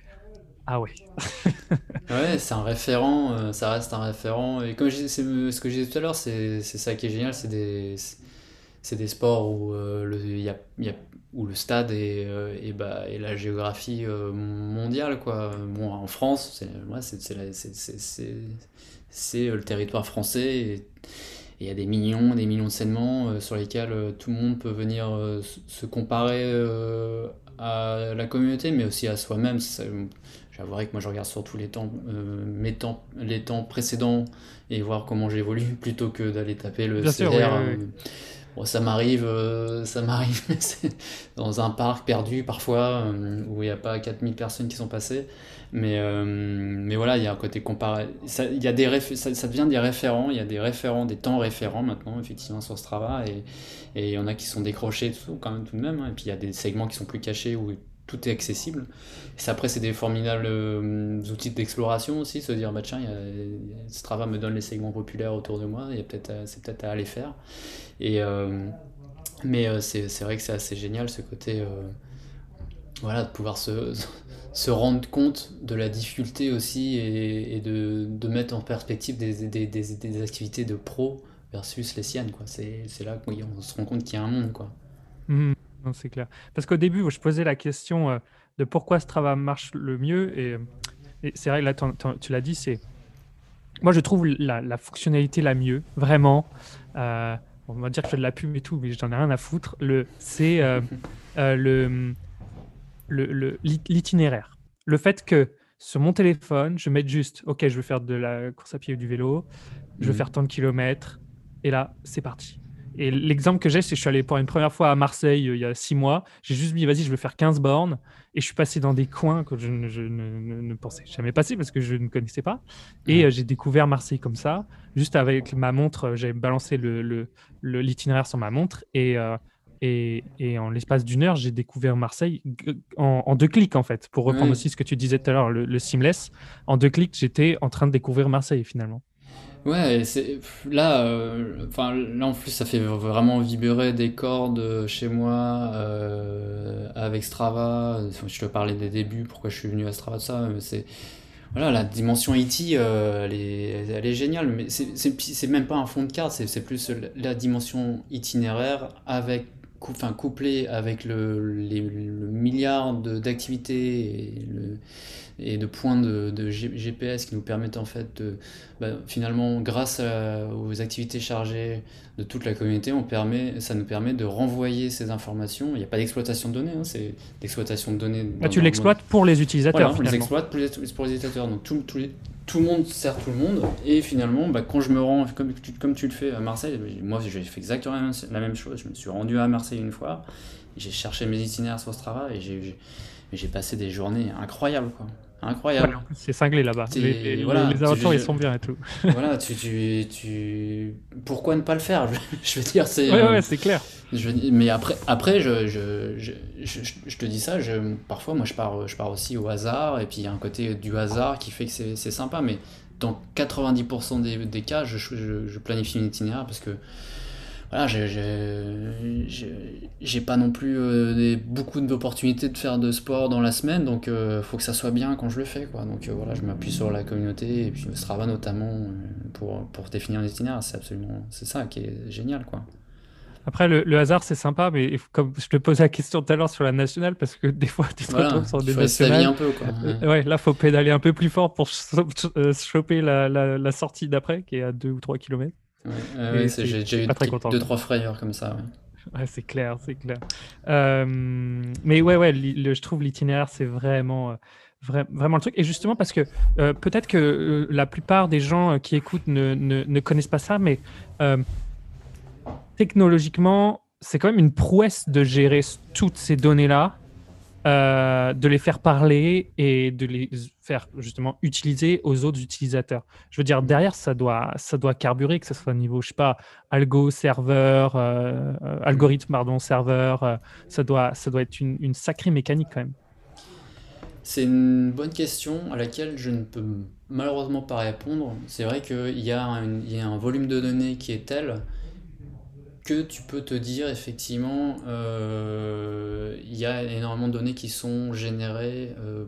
ah ouais. ouais, c'est un référent, ça reste un référent. Et comme je, ce que j'ai tout à l'heure, c'est ça qui est génial, c'est des c'est des sports où, euh, le, y a, y a, où le stade est, euh, et, bah, et la géographie euh, mondiale. Quoi. Bon, en France, c'est le territoire français. Et il y a des millions, des millions de segments sur lesquels tout le monde peut venir se comparer à la communauté, mais aussi à soi-même. J'avouerai que moi je regarde surtout les temps, mes temps, les temps précédents et voir comment j'évolue plutôt que d'aller taper le CR ça m'arrive, euh, ça m'arrive dans un parc perdu parfois euh, où il n'y a pas 4000 personnes qui sont passées. Mais, euh, mais voilà, il y a un côté comparé. Ça, des ça, devient des référents, il y a des référents, des temps référents maintenant, effectivement, sur Strava. Et, il y en a qui sont décrochés tout, quand même tout de même. Hein. Et puis il y a des segments qui sont plus cachés où tout est accessible. Et après, c'est des formidables outils d'exploration aussi, se dire, bah tiens, Strava me donne les segments populaires autour de moi, c'est peut-être à aller faire. Et, euh, mais euh, c'est, vrai que c'est assez génial ce côté, euh, voilà, de pouvoir se, se rendre compte de la difficulté aussi et, de, de, mettre en perspective des, des, des, activités de pro versus les siennes. C'est, là qu'on se rend compte qu'il y a un monde. Mmh. c'est clair. Parce qu'au début, je posais la question de pourquoi Strava marche le mieux. Et, c'est vrai, là, tu l'as dit, c'est. Moi, je trouve la, fonctionnalité la mieux, vraiment. On va dire que je fais de la pub et tout, mais j'en ai rien à foutre. Le, c'est euh, euh, le, le, l'itinéraire. Le, fait que sur mon téléphone, je mette juste, OK, je veux faire de la course à pied ou du vélo, je veux mhm. faire tant de kilomètres, et là, c'est parti. Et l'exemple que j'ai, c'est que je suis allé pour une première fois à Marseille euh, il y a six mois. J'ai juste dit, vas-y, je veux faire 15 bornes. Et je suis passé dans des coins que je, ne, pensais jamais passer parce que je ne connaissais pas. Et euh, j'ai découvert Marseille comme ça, juste avec ma montre. Euh, j'ai balancé l'itinéraire le, sur ma montre. Et, et, et, en l'espace d'une heure, j'ai découvert Marseille en, deux clics, en fait. Pour reprendre aussi ce que tu disais tout à l'heure, le, le seamless. En deux clics, j'étais en train de découvrir Marseille finalement. Ouais, c'est là, euh, là en plus ça fait vraiment vibrer des cordes chez moi euh, avec Strava. Je te parlais des débuts, pourquoi je suis venu à Strava, ça. C'est voilà, la dimension IT, euh, elle, est, elle est géniale, mais c'est même pas un fond de carte, c'est plus la dimension itinéraire avec enfin, couplé avec le, les, le milliard d'activités et, et, de points de, de, GPS qui nous permettent en fait de, bah, finalement, grâce aux activités chargées de toute la communauté, on permet, ça nous permet de renvoyer ces informations. Il n'y a pas d'exploitation de données, hein, c'est l'exploitation de données. Bah, tu l'exploites pour les utilisateurs. Voilà, on pour les, pour les utilisateurs. Donc tout, les, tout le monde sert tout le monde. Et finalement, bah, quand je me rends, comme tu, comme tu le fais à Marseille, moi j'ai fait exactement la même chose. Je me suis rendu à Marseille une fois, j'ai cherché mes itinéraires sur Strava et j'ai passé des journées incroyables. Quoi. Incroyable. c'est cinglé là-bas. Les, les, aventures, ils sont bien et tout. voilà, tu, tu, tu, Pourquoi ne pas le faire? Je veux dire, c'est. Ouais, ouais, c'est clair. Je, mais après, après je, je, je, je, te dis ça, je, parfois, moi, je pars, je pars aussi au hasard, et puis il y a un côté du hasard qui fait que c'est sympa, mais dans 90% des, des cas, je, planifie une itinéraire parce que voilà, j'ai pas non plus euh, beaucoup d'opportunités de faire de sport dans la semaine, donc il euh, faut que ça soit bien quand je le fais. Quoi. Donc euh, voilà, je m'appuie sur la communauté et puis Strava notamment pour, pour définir l'itinéraire. C'est absolument c'est ça qui est génial. quoi. Après, le, hasard, c'est sympa, mais comme je te posais la question tout à l'heure sur la nationale, parce que des fois, tu te retrouves sur des nationales. un peu, quoi. Ouais. là, faut pédaler un peu plus fort pour choper la, la, la sortie d'après, qui est à 2 ou 3 km. Ouais, j'ai déjà eu deux, trois frayeurs comme ça. Ouais, c'est clair, c'est clair. Euh, mais ouais, ouais, je trouve l'itinéraire, c'est vraiment, euh, vraiment le truc. Et justement, parce que euh, peut-être que la plupart des gens qui écoutent ne, ne, ne connaissent pas ça, mais technologiquement, c'est quand même une prouesse de gérer toutes ces données-là euh, de les faire parler et de les faire justement utiliser aux autres utilisateurs. Je veux dire, derrière, ça doit, ça doit carburer, que ce soit au niveau, je sais pas, algo, serveur, euh, euh, algorithme, pardon, serveur, ça, doit, ça doit être une, sacrée mécanique quand même. C'est une bonne question à laquelle je ne peux malheureusement pas répondre. C'est vrai qu'il y, a il y a un volume de données qui est tel que tu peux te dire effectivement euh, il y a énormément de données qui sont générées, euh,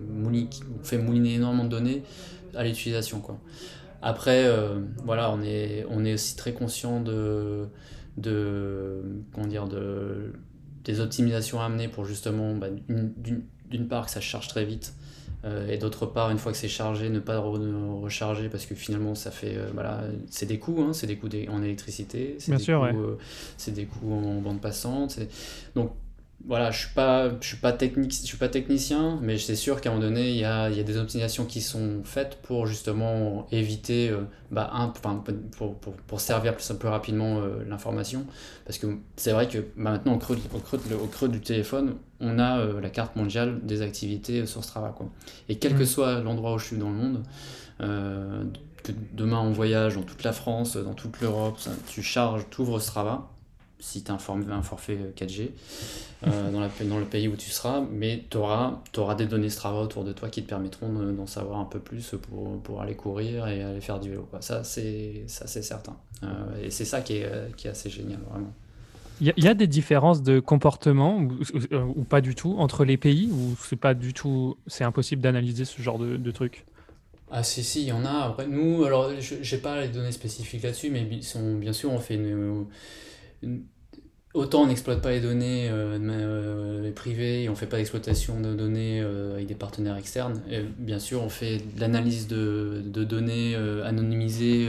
fait mouliner énormément de données à l'utilisation. Quoi. Après, euh, voilà, on est, on est aussi très conscient de, de, comment dire, de, des optimisations à amener pour justement, bah, d'une part, que ça charge très vite et d'autre part, une fois que c'est chargé, ne pas recharger parce que finalement, ça fait, euh, voilà, c'est des coûts, hein, c'est des coûts en électricité, c'est des, euh, des, coûts en bande passante. Donc voilà, je suis pas, je suis pas technique, je suis pas technicien, mais c'est sûr qu'à un moment donné, il y a, y a, des optimisations qui sont faites pour justement éviter, euh, bah, un, pour, pour, pour, servir plus, plus rapidement euh, l'information, parce que c'est vrai que bah, maintenant au creux, au, creux, au creux, du téléphone, on a euh, la carte mondiale des activités sur Strava, quoi. Et quel que mmh. soit l'endroit où je suis dans le monde, que demain on voyage dans toute la France, dans toute l'Europe, tu charges, tu ouvres Strava si tu as un, forfait 4G euh, dans, la, dans, le pays où tu seras, mais tu auras, auras, des données Strava autour de toi qui te permettront d'en savoir un peu plus pour, pour, aller courir et aller faire du vélo. Quoi. Ça, c'est certain. Euh, et c'est ça qui est, qui est, assez génial, vraiment. Il y, a des différences de comportement ou, ou, pas du tout entre les pays ou c'est pas du tout, c'est impossible d'analyser ce genre de, de trucs ah si si, il y en a. Après nous, alors j'ai pas les données spécifiques là-dessus, mais bien sûr on fait autant on n'exploite pas les données euh, euh, privées, on ne fait pas d'exploitation de données euh, avec des partenaires externes. Et bien sûr, on fait de l'analyse de, données anonymisées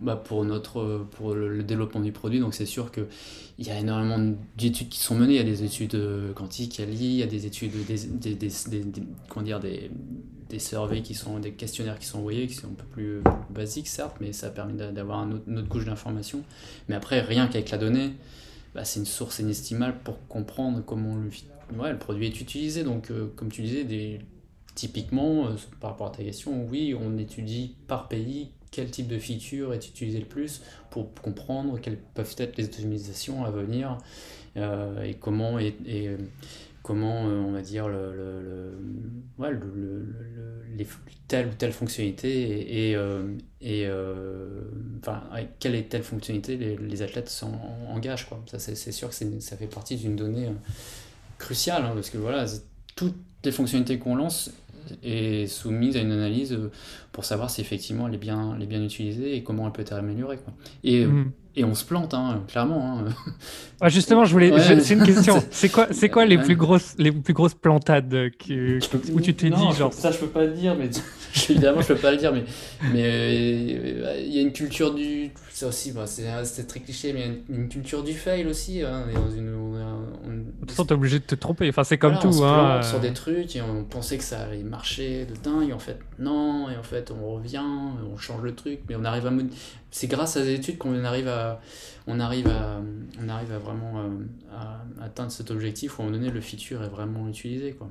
bah, pour, notre, pour le, développement du produit. Donc c'est sûr qu'il y a énormément d'études qui sont menées. Il y a des études quantiques, il y a des études, des, des, des, des comment des, des surveys qui sont des questionnaires qui sont envoyés, qui sont un peu plus, basiques certes, mais ça permet d'avoir un une autre couche d'informations. Mais après, rien qu'avec la donnée, bah, c'est une source inestimable pour comprendre comment le, ouais, le produit est utilisé. Donc, euh, comme tu disais, typiquement, euh, par rapport à ta question, oui, on étudie par pays quel type de feature est utilisé le plus pour comprendre quelles peuvent être les optimisations à venir euh, et comment et, et comment on va dire le, le, les, telle ou telle fonctionnalité et, et, enfin, quelle est telle fonctionnalité les, les athlètes s'engagent. Quoi. Ça, c'est, sûr que ça fait partie d'une donnée cruciale, hein, parce que voilà, toutes les fonctionnalités qu'on lance est soumise à une analyse euh, pour savoir si effectivement elle est bien, elle est bien utilisée et comment elle peut être améliorée. Quoi. Et, mm. et on se plante, hein, clairement. Hein. Ah, justement, je voulais. C'est une question. C'est quoi, c'est quoi les plus grosses, les plus grosses plantades que, où tu t'es dit genre Ça, je peux pas le dire, mais évidemment, je peux pas le dire, mais mais euh, il y a une culture du. Ça aussi, bah, c'est très cliché, mais il y a une, culture du fail aussi. Hein, dans une, toute façon, t'es obligé de te tromper. Enfin, c'est comme tout. On se hein. sur des trucs et on pensait que ça allait marcher de dingue. Et en fait, non. Et en fait, on revient, on change le truc, mais on arrive à. C'est grâce à des études qu'on arrive à, on arrive à, on arrive à vraiment euh, à, atteindre cet objectif où à un moment donné le feature est vraiment utilisé, quoi.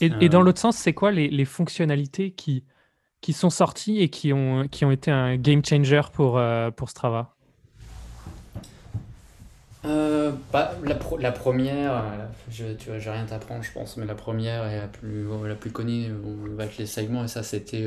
Et, et dans euh. l'autre sens, c'est quoi les, les, fonctionnalités qui, qui sont sorties et qui ont, qui ont été un game changer pour, euh, pour Strava? Euh, la, la, première, je, tu vois, j'ai rien t'apprendre, je pense, mais la première et la plus, la plus connue va être les segments, et ça, c'était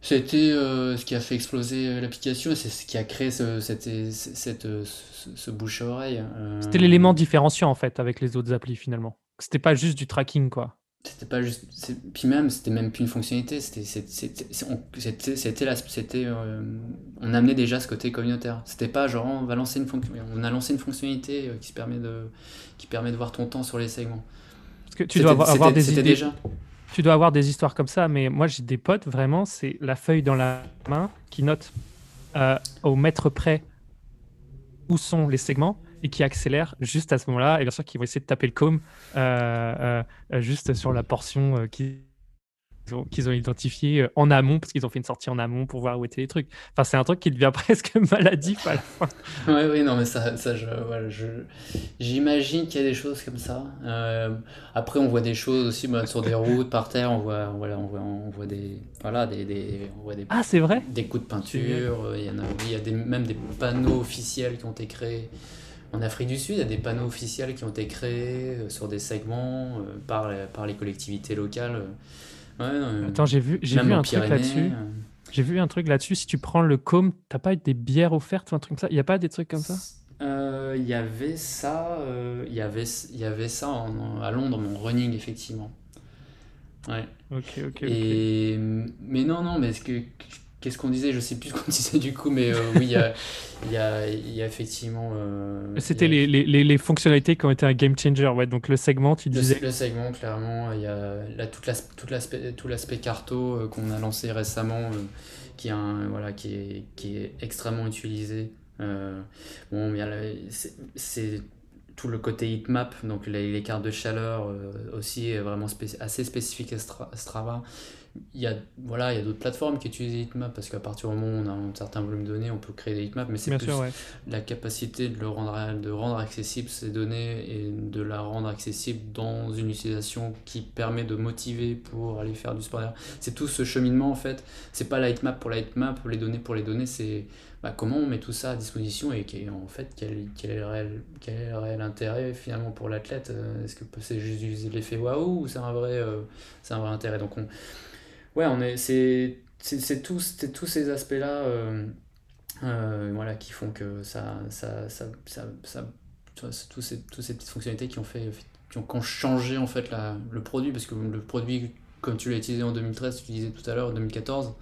c'était ce qui a fait exploser l'application, c'est ce qui a créé ce, cette, cette, ce, bouche-oreille. C'était l'élément différenciant, en fait, avec les autres applis, finalement. C'était pas juste du tracking, quoi. C'était pas juste. Puis même, c'était même plus une fonctionnalité. C'était, c'était, c'était, euh, on amenait déjà ce côté communautaire. C'était pas genre on va lancer une on a lancé une fonctionnalité euh, qui permet de, qui permet de voir ton temps sur les segments. Parce que tu dois avoir, des idées. Déjà. Tu dois avoir des histoires comme ça, mais moi j'ai des potes vraiment, c'est la feuille dans la main qui note euh, au mètre près où sont les segments et qui accélère juste à ce moment-là. Et bien sûr, qu'ils vont essayer de taper le com euh, euh, juste sur la portion euh, qu'ils ont, qu'ils ont identifié en amont, parce qu'ils ont fait une sortie en amont pour voir où étaient les trucs. Enfin, c'est un truc qui devient presque maladif à la fin. Oui, oui, non, mais ça, ça je, voilà, je, j'imagine qu'il y a des choses comme ça. après, on voit des choses aussi bah, sur des routes, par terre, on voit, voilà, on voit, on voit des, voilà, des, des, on voit des, ah, c'est vrai? des coups de peinture. Il y en a, il y a des, même des panneaux officiels qui ont été créés. En Afrique du Sud, il y a des panneaux officiels qui ont été créés euh, sur des segments euh, par, les, par les collectivités locales. Attends, j'ai vu, j'ai vu un truc là-dessus. Euh. J'ai vu un truc là-dessus. Si tu prends le com, t'as pas des bières offertes ou un truc comme ça? Il n'y a pas des trucs comme ça? Il y avait ça, il y avait, il y avait ça à Londres, mon running effectivement. Ouais. Ok, ok. Et, Mais non, non, mais ce que Qu'est-ce qu'on disait? Je sais plus ce qu'on disait du coup, mais euh, oui, il y a, y, a, y a, effectivement. Euh, C'était les, les, les, fonctionnalités qui ont été un game changer, ouais. Donc le segment, tu disais. Le, segment, clairement, il y a la, toute l'aspect, tout l'aspect carto euh, qu'on a lancé récemment, qui, a voilà, qui, est, qui est extrêmement utilisé. bon, c'est tout le côté heatmap, donc les, les cartes de chaleur aussi vraiment assez spécifique à Strava il y a voilà il y a d'autres plateformes qui utilisent Heatmap parce qu'à partir du moment où on a un certain volume de données on peut créer des heatmaps mais c'est plus la capacité de le rendre de rendre accessible ces données et de la rendre accessible dans une utilisation qui permet de motiver pour aller faire du sport c'est tout ce cheminement en fait. C'est pas la heatmap pour la heatmap les données pour les données c'est bah, comment on met tout ça à disposition et en fait quel, quel, est le réel, quel est le réel intérêt finalement pour l'athlète? Euh, est-ce que c'est juste l'effet waouh ou c'est un vrai euh, c'est un vrai intérêt? Donc on ouais, on est, c'est, c'est, tous, tous ces aspects-là euh, euh, voilà, qui font que ça, ça, ça, ça, ça tous ces, toutes ces petites fonctionnalités qui ont fait qui ont, changé en fait la, le produit. Parce que le produit comme tu l'as utilisé en 2013 tu disais tout à l'heure en 2014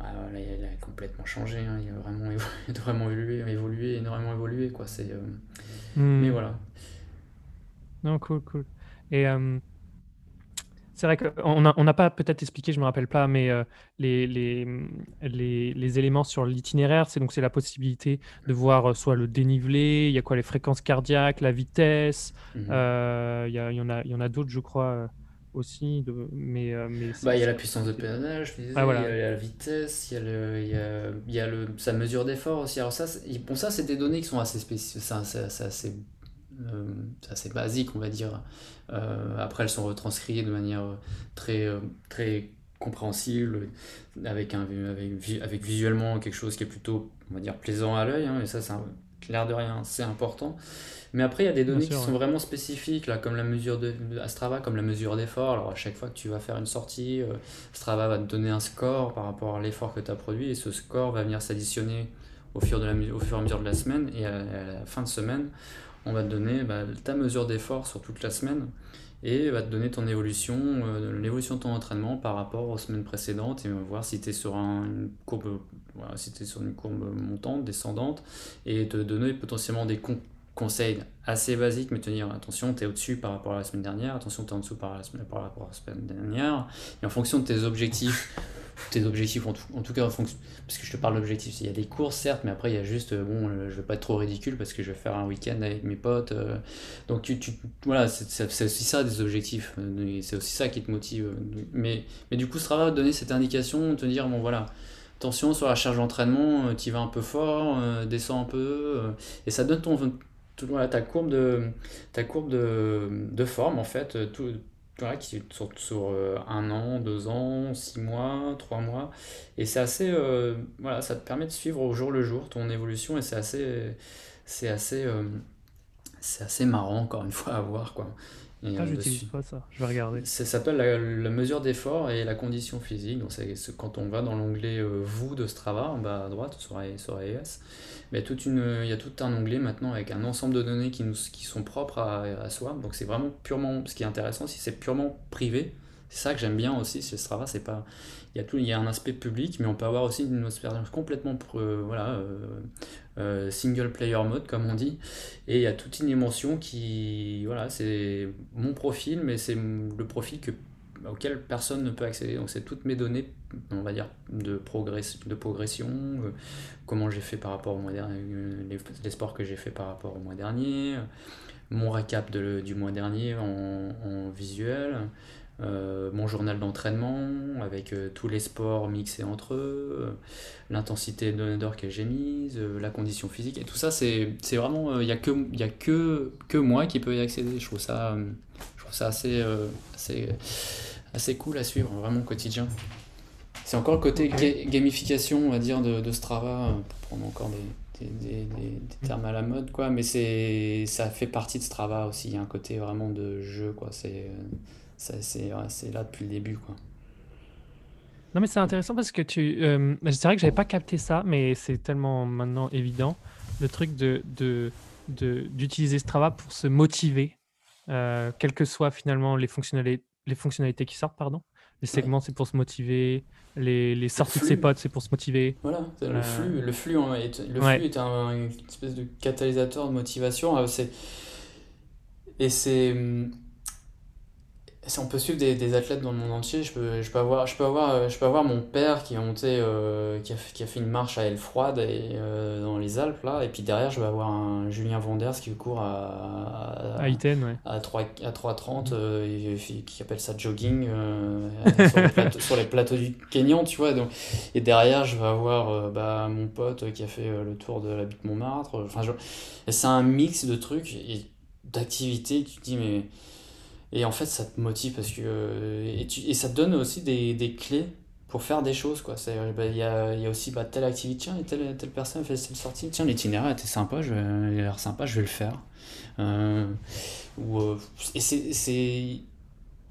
ah, il, a, complètement changé hein, il a vraiment il a vraiment évolué, évolué énormément évolué quoi. C'est euh, hmm. mais voilà. Non cool cool. Et c'est vrai qu'on n'a on pas peut-être expliqué, je ne me rappelle pas, mais euh, les, les, les, les, éléments sur l'itinéraire, c'est donc c'est la possibilité de voir euh, soit le dénivelé, il y a quoi les fréquences cardiaques, la vitesse, mhm. euh, il y, a, y, en a, y en a d'autres, je crois, aussi. De, mais, mais bah, il y a la puissance de pédalage, ah, il, y a, la vitesse, il y a, le, il y a, y a le, sa mesure d'effort aussi. Alors ça, bon, ça, c'est des données qui sont assez spécifiques, c'est assez c'est assez basique, on va dire. Euh, après, elles sont retranscrites de manière très, euh, très compréhensible, avec, un, avec, avec, visuellement quelque chose qui est plutôt, on va dire, plaisant à l'œil, hein, et ça, c'est clair de rien, c'est important. Mais après, il y a des données qui sont vraiment spécifiques, là, comme la mesure de, Strava, comme la mesure d'effort. Alors, à chaque fois que tu vas faire une sortie, Strava va te donner un score par rapport à l'effort que tu as produit, et ce score va venir s'additionner au, fur de la, au fur et à mesure de la semaine, et à la fin de semaine, on va te donner bah, ta mesure d'effort sur toute la semaine. et va te donner ton évolution, euh, l'évolution de ton entraînement par rapport aux semaines précédentes et voir si tu es sur sur une courbe montante, descendante, et te donner potentiellement des conseils assez basiques, mais te dire attention, tu es au-dessus par rapport à la semaine dernière, attention, tu es en dessous par, par rapport à la semaine dernière, et en fonction de tes objectifs tes objectifs, en tout, en tout cas, en fonction, parce que je te parle d'objectifs, il y a des courses certes, mais après il y a juste, euh, bon, euh, je vais pas être trop ridicule parce que je vais faire un week-end avec mes potes. Euh, donc tu, tu voilà, c'est aussi ça des objectifs, c'est aussi ça qui te motive. Mais, mais du coup, ce travail va te donner cette indication, te dire, bon voilà, attention sur la charge d'entraînement, tu vas un peu fort, descends un peu, et ça donne ton, voilà, ta courbe de, ta courbe de, de forme en fait, tout, qui sur, sur euh, un an, deux ans, six mois, trois mois. Et c'est assez. Euh, voilà, ça te permet de suivre au jour le jour ton évolution et c'est assez. C'est assez. Euh, c'est assez marrant, encore une fois, à voir. Quoi. Et j'utilise pas ça, je vais regarder. Ça s'appelle la, mesure d'effort et la condition physique. Donc, quand on va dans l'onglet Vous de Strava, en bas à droite, sur, sur iOS mais toute une, il y a tout un onglet maintenant avec un ensemble de données qui, nous, qui sont propres à, à soi. Donc c'est vraiment purement, ce qui est intéressant, si c'est purement privé. C'est ça que j'aime bien aussi chez Strava, c'est pas, il y a tout, il y a un aspect public, mais on peut avoir aussi une expérience complètement, euh, voilà, euh, euh, single player mode comme on dit, et il y a toute une dimension qui, voilà, c'est mon profil, mais c'est le profil que auquel personne ne peut accéder. Donc c'est toutes mes données, on va dire, de, progress, de progression, comment j'ai fait par rapport au mois dernier, les, sports que j'ai fait par rapport au mois dernier, mon récap de, du mois dernier en, visuel, euh, mon journal d'entraînement avec tous les sports mixés entre eux, l'intensité d'or que j'ai mise, la condition physique, et tout ça, c'est vraiment, il n'y a, que, y a que, que moi qui peux y accéder. Je trouve ça, je trouve ça assez, assez assez cool à suivre, vraiment au quotidien. C'est encore le côté gamification, on va dire, de, de, Strava, euh, pour prendre encore des, des, des, termes à la mode, quoi. Mais c'est, ça fait partie de Strava aussi. Il y a un côté vraiment de jeu, quoi. C'est, c'est, c'est là depuis le début, quoi. Non, mais c'est intéressant parce que tu. Euh, c'est vrai que j'avais pas capté ça, mais c'est tellement maintenant évident. Le truc de, de, de d'utiliser Strava pour se motiver, euh, quelles que soient finalement les fonctionnalités les fonctionnalités qui sortent, pardon. Les segments, c'est pour se motiver. Les, les sorties de ses potes, c'est pour se motiver. Voilà, le euh, flux, le flux, est, le flux est un, une espèce de catalyseur de motivation. Euh, et c'est hum, on peut suivre des, des, athlètes dans le monde entier, je peux, je peux, avoir, je peux, avoir, euh, je peux avoir mon père qui, a monté, euh, qui, a, qui, a, fait une marche à Elfroide et, euh, dans les Alpes, là, et puis derrière, je vais avoir un Julien Vanders qui court à, à, Iten, ouais. à 3,30, qui appelle ça jogging sur, les plateaux, du Kenyan, tu vois. Donc, et derrière, je vais avoir bah, mon pote qui a fait le tour de la butte Montmartre. Enfin, c'est un mix de trucs et d'activités, tu te dis, mais et en fait, ça te motive parce que. Euh, et, tu, et ça te donne aussi des, des clés pour faire des choses. quoi bah, Il y, a, y a aussi bah, telle activité, tiens, telle, telle personne fait cette sortie, tiens, l'itinéraire était sympa, je, il a l'air sympa, je vais le faire. Euh, ou, euh, et c'est.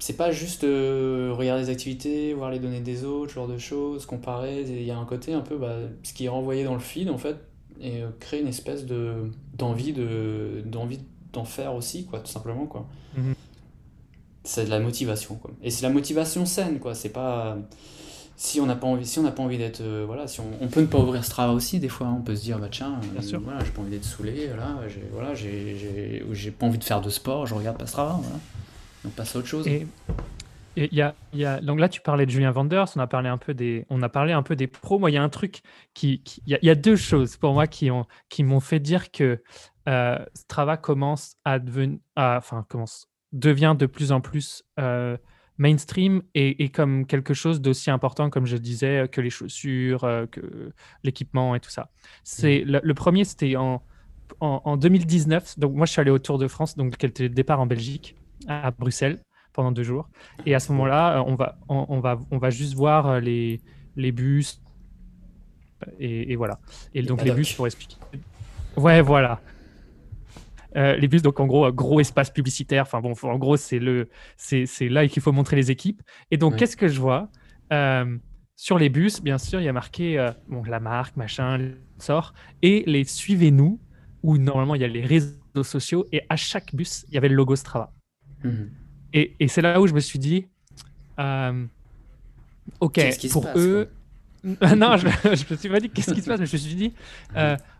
C'est pas juste regarder les activités, voir les données des autres, ce genre de choses, comparer. Il y a un côté un peu bah, ce qui est renvoyé dans le feed en fait, et créer une espèce de d'envie de d'envie d'en faire aussi, quoi, tout simplement. quoi. Mm-hmm c'est de la motivation quoi. et c'est la motivation saine quoi. C'est pas si on n'a pas envie si on n'a pas envie d'être euh, voilà si on, on, peut ne pas ouvrir ce travail aussi des fois hein. on peut se dire bah tiens euh, voilà j'ai pas envie d'être saoulé là j'ai voilà j'ai j'ai pas envie de faire de sport je regarde pas ce travail voilà. On passe à autre chose. Et il y a, y a, donc là tu parlais de Julien Vanders on a parlé un peu des on a parlé un peu des pros. Moi il y a un truc qui il y, y, a deux choses pour moi qui ont qui m'ont fait dire que euh, Strava commence à devenir enfin commence devient de plus en plus euh, mainstream et, comme quelque chose d'aussi important, comme je disais, que les chaussures, euh, que l'équipement et tout ça. C'est mmh. le, premier, c'était en, en, 2019. Donc moi, je suis allé au Tour de France, donc qui était le départ en Belgique, à Bruxelles, pendant deux jours. Et à ce moment-là, euh, on va, on, va, on va juste voir les, les bus. Et, voilà. Et donc les bus, pour expliquer. Ouais, voilà. Euh, les bus, donc en gros, gros espace publicitaire. Enfin bon, en gros, c'est le, c'est, là qu'il faut montrer les équipes. Et donc, qu'est-ce que je vois? Euh, sur les bus Bien sûr, il y a marqué euh, bon, la marque, machin, sort, et les suivez-nous, où normalement il y a les réseaux sociaux, et à chaque bus, il y avait le logo Strava. Mhm. Et, et c'est là où je me suis dit, ok, pour eux, non, je, je me suis pas dit qu'est-ce qui se passe, mais je me suis dit,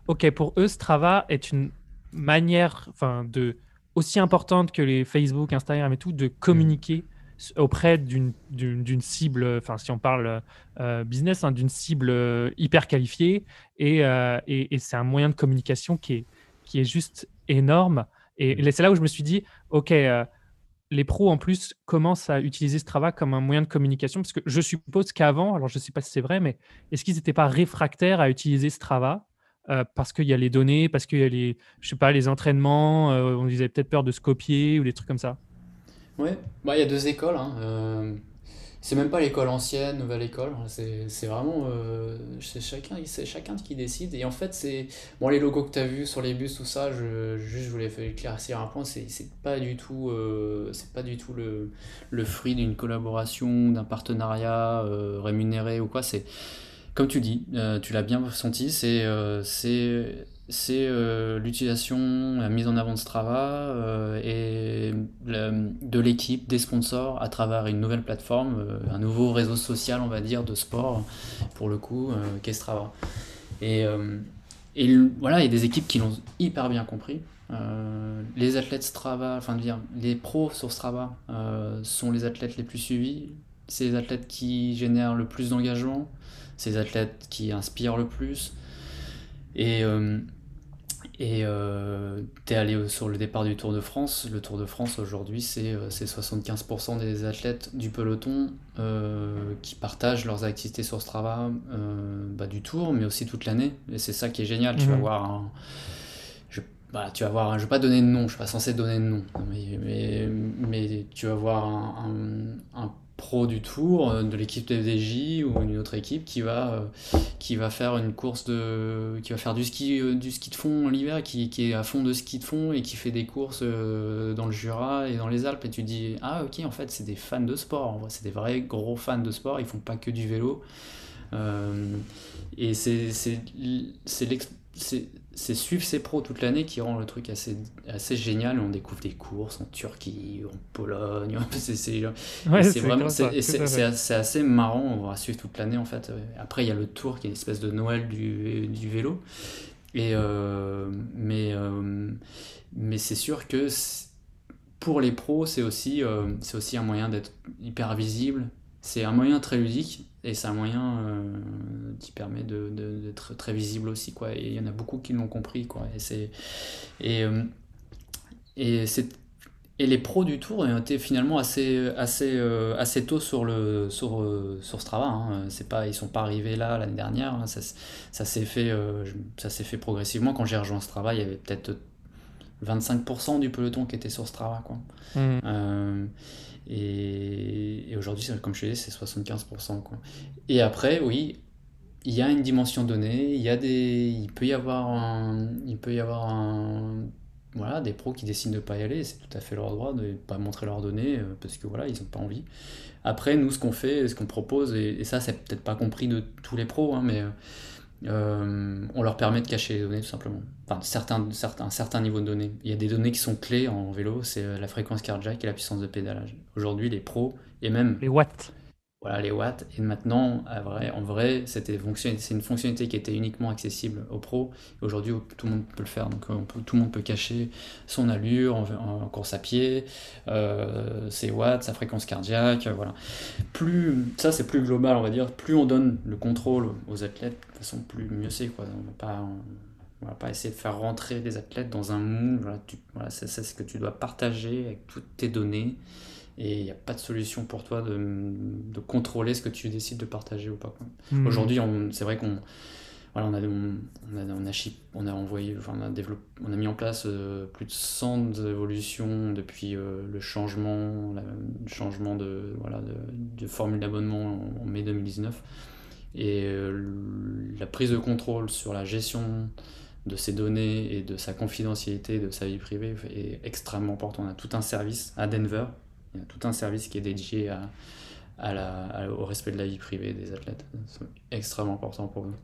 ok, pour eux, Strava est une manière, enfin, de aussi importante que les Facebook, Instagram et tout, de communiquer auprès d'une cible, enfin si on parle euh, business, hein, d'une cible euh, hyper qualifiée, et, et, c'est un moyen de communication qui est, qui est juste énorme. Et, c'est là où je me suis dit, ok, les pros en plus commencent à utiliser Strava comme un moyen de communication. Parce que je suppose qu'avant, alors je ne sais pas si c'est vrai, mais est-ce qu'ils n'étaient pas réfractaires à utiliser Strava euh, parce qu'il y a les données, parce qu'il y a les, je sais pas, les entraînements, euh, on disait peut-être peur de se copier ou des trucs comme ça. Ouais, bah, il y a deux écoles. Hein. Euh, c'est même pas l'école ancienne, nouvelle école, hein, c'est vraiment euh, c'est chacun, chacun qui décide. Et en fait, c'est bon, les logos que tu as vus sur les bus, tout ça, je, juste je voulais éclaircir un point, c'est pas du tout, euh, c'est pas du tout le, le fruit d'une collaboration, d'un partenariat rémunéré ou quoi. C'est comme tu dis, tu l'as bien ressenti, c'est c'est euh, l'utilisation, la mise en avant de Strava euh, et de l'équipe, des sponsors à travers une nouvelle plateforme, euh, un nouveau réseau social, on va dire, de sport, pour le coup, qu'est Strava. Et, et voilà, il y a des équipes qui l'ont hyper bien compris. les athlètes Strava, enfin dire, les pros sur Strava sont les athlètes les plus suivis, c'est les athlètes qui génèrent le plus d'engagement, les athlètes qui inspirent le plus. Et, et euh, tu es allé sur le départ du Tour de France. Le Tour de France aujourd'hui, c'est 75% euh, des athlètes du peloton euh, qui partagent leurs activités sur Strava bah, du Tour, mais aussi toute l'année. Et c'est ça qui est génial. Tu vas mhm. voir un, je, bah, tu vas voir, je vais pas donner de nom, je suis pas censé donner de nom, mais, mais, tu vas voir un, un pro du tour, euh, de l'équipe FDJ ou une autre équipe qui va, euh, qui va faire une course de. qui va faire du ski, euh, du ski de fond l'hiver, qui, qui, est à fond de ski de fond et qui fait des courses dans le Jura et dans les Alpes. Et tu dis, ah ok, en fait, c'est des fans de sport, c'est des vrais gros fans de sport, ils font pas que du vélo. et c'est c'est suivre ces pros toute l'année qui rend le truc assez, assez génial. On découvre des courses en Turquie, en Pologne. C'est vraiment c'est assez marrant. On va suivre toute l'année en fait. Après, il y a le Tour qui est une espèce de Noël du, du vélo. Et, euh, mais euh, mais c'est sûr que pour les pros, c'est aussi, euh, c'est aussi un moyen d'être hyper visible. C'est un moyen très ludique et c'est un moyen euh, qui permet d'être très visible aussi. Quoi. Et il y en a beaucoup qui l'ont compris. Quoi. Et, c'est, et, euh, et, c'est, et les pros du tour ont été finalement assez, assez, euh, assez tôt sur, le, sur, sur Strava. Hein. C'est pas, ils ne sont pas arrivés là l'année dernière. Hein. Ça, ça, s'est fait, ça s'est fait progressivement. Quand j'ai rejoint Strava, il y avait peut-être 25% du peloton qui était sur Strava. Quoi. Mmh. Et, aujourd'hui, comme je disais, c'est 75%. Quoi. Et après, oui, il y a une dimension donnée, il, y a des, il peut y avoir, il peut y avoir voilà, des pros qui décident de ne pas y aller, c'est tout à fait leur droit de ne pas montrer leurs données euh, parce que voilà, ils n'ont pas envie. Après, nous, ce qu'on fait, ce qu'on propose, et, ça, c'est peut-être pas compris de tous les pros, hein, mais euh, on leur permet de cacher les données tout simplement. Enfin, certains, certains, un certain niveau de données. Il y a des données qui sont clés en vélo, c'est euh, la fréquence cardiaque et la puissance de pédalage. Aujourd'hui, les pros et même les watts voilà les watts. Et maintenant, en vrai, c'était c'est une fonctionnalité qui était uniquement accessible aux pros. Aujourd'hui, tout le monde peut le faire. Donc, tout le monde peut cacher son allure en, course à pied, euh, ses watts, sa fréquence cardiaque. Voilà. Plus, ça, c'est plus global, on va dire. Plus on donne le contrôle aux athlètes, de façon plus mieux c'est. Quoi. On va pas. On va pas essayer de faire rentrer les athlètes dans un moule. Voilà c'est ce que tu dois partager avec toutes tes données et il n'y a pas de solution pour toi de, de, contrôler ce que tu décides de partager ou pas. Hmm. Aujourd'hui, c'est vrai qu'on voilà, on a, on a, on a, on a envoyé, enfin, on a développé, on a mis en place euh, plus de 100 évolutions depuis euh, le changement, le changement de, voilà, de, de formule d'abonnement en, mai 2019. Et euh, la prise de contrôle sur la gestion de ses données et de sa confidentialité, de sa vie privée est extrêmement important. On a tout un service à Denver il y a tout un service qui est dédié à, la, au respect de la vie privée des athlètes. C'est extrêmement important pour nous.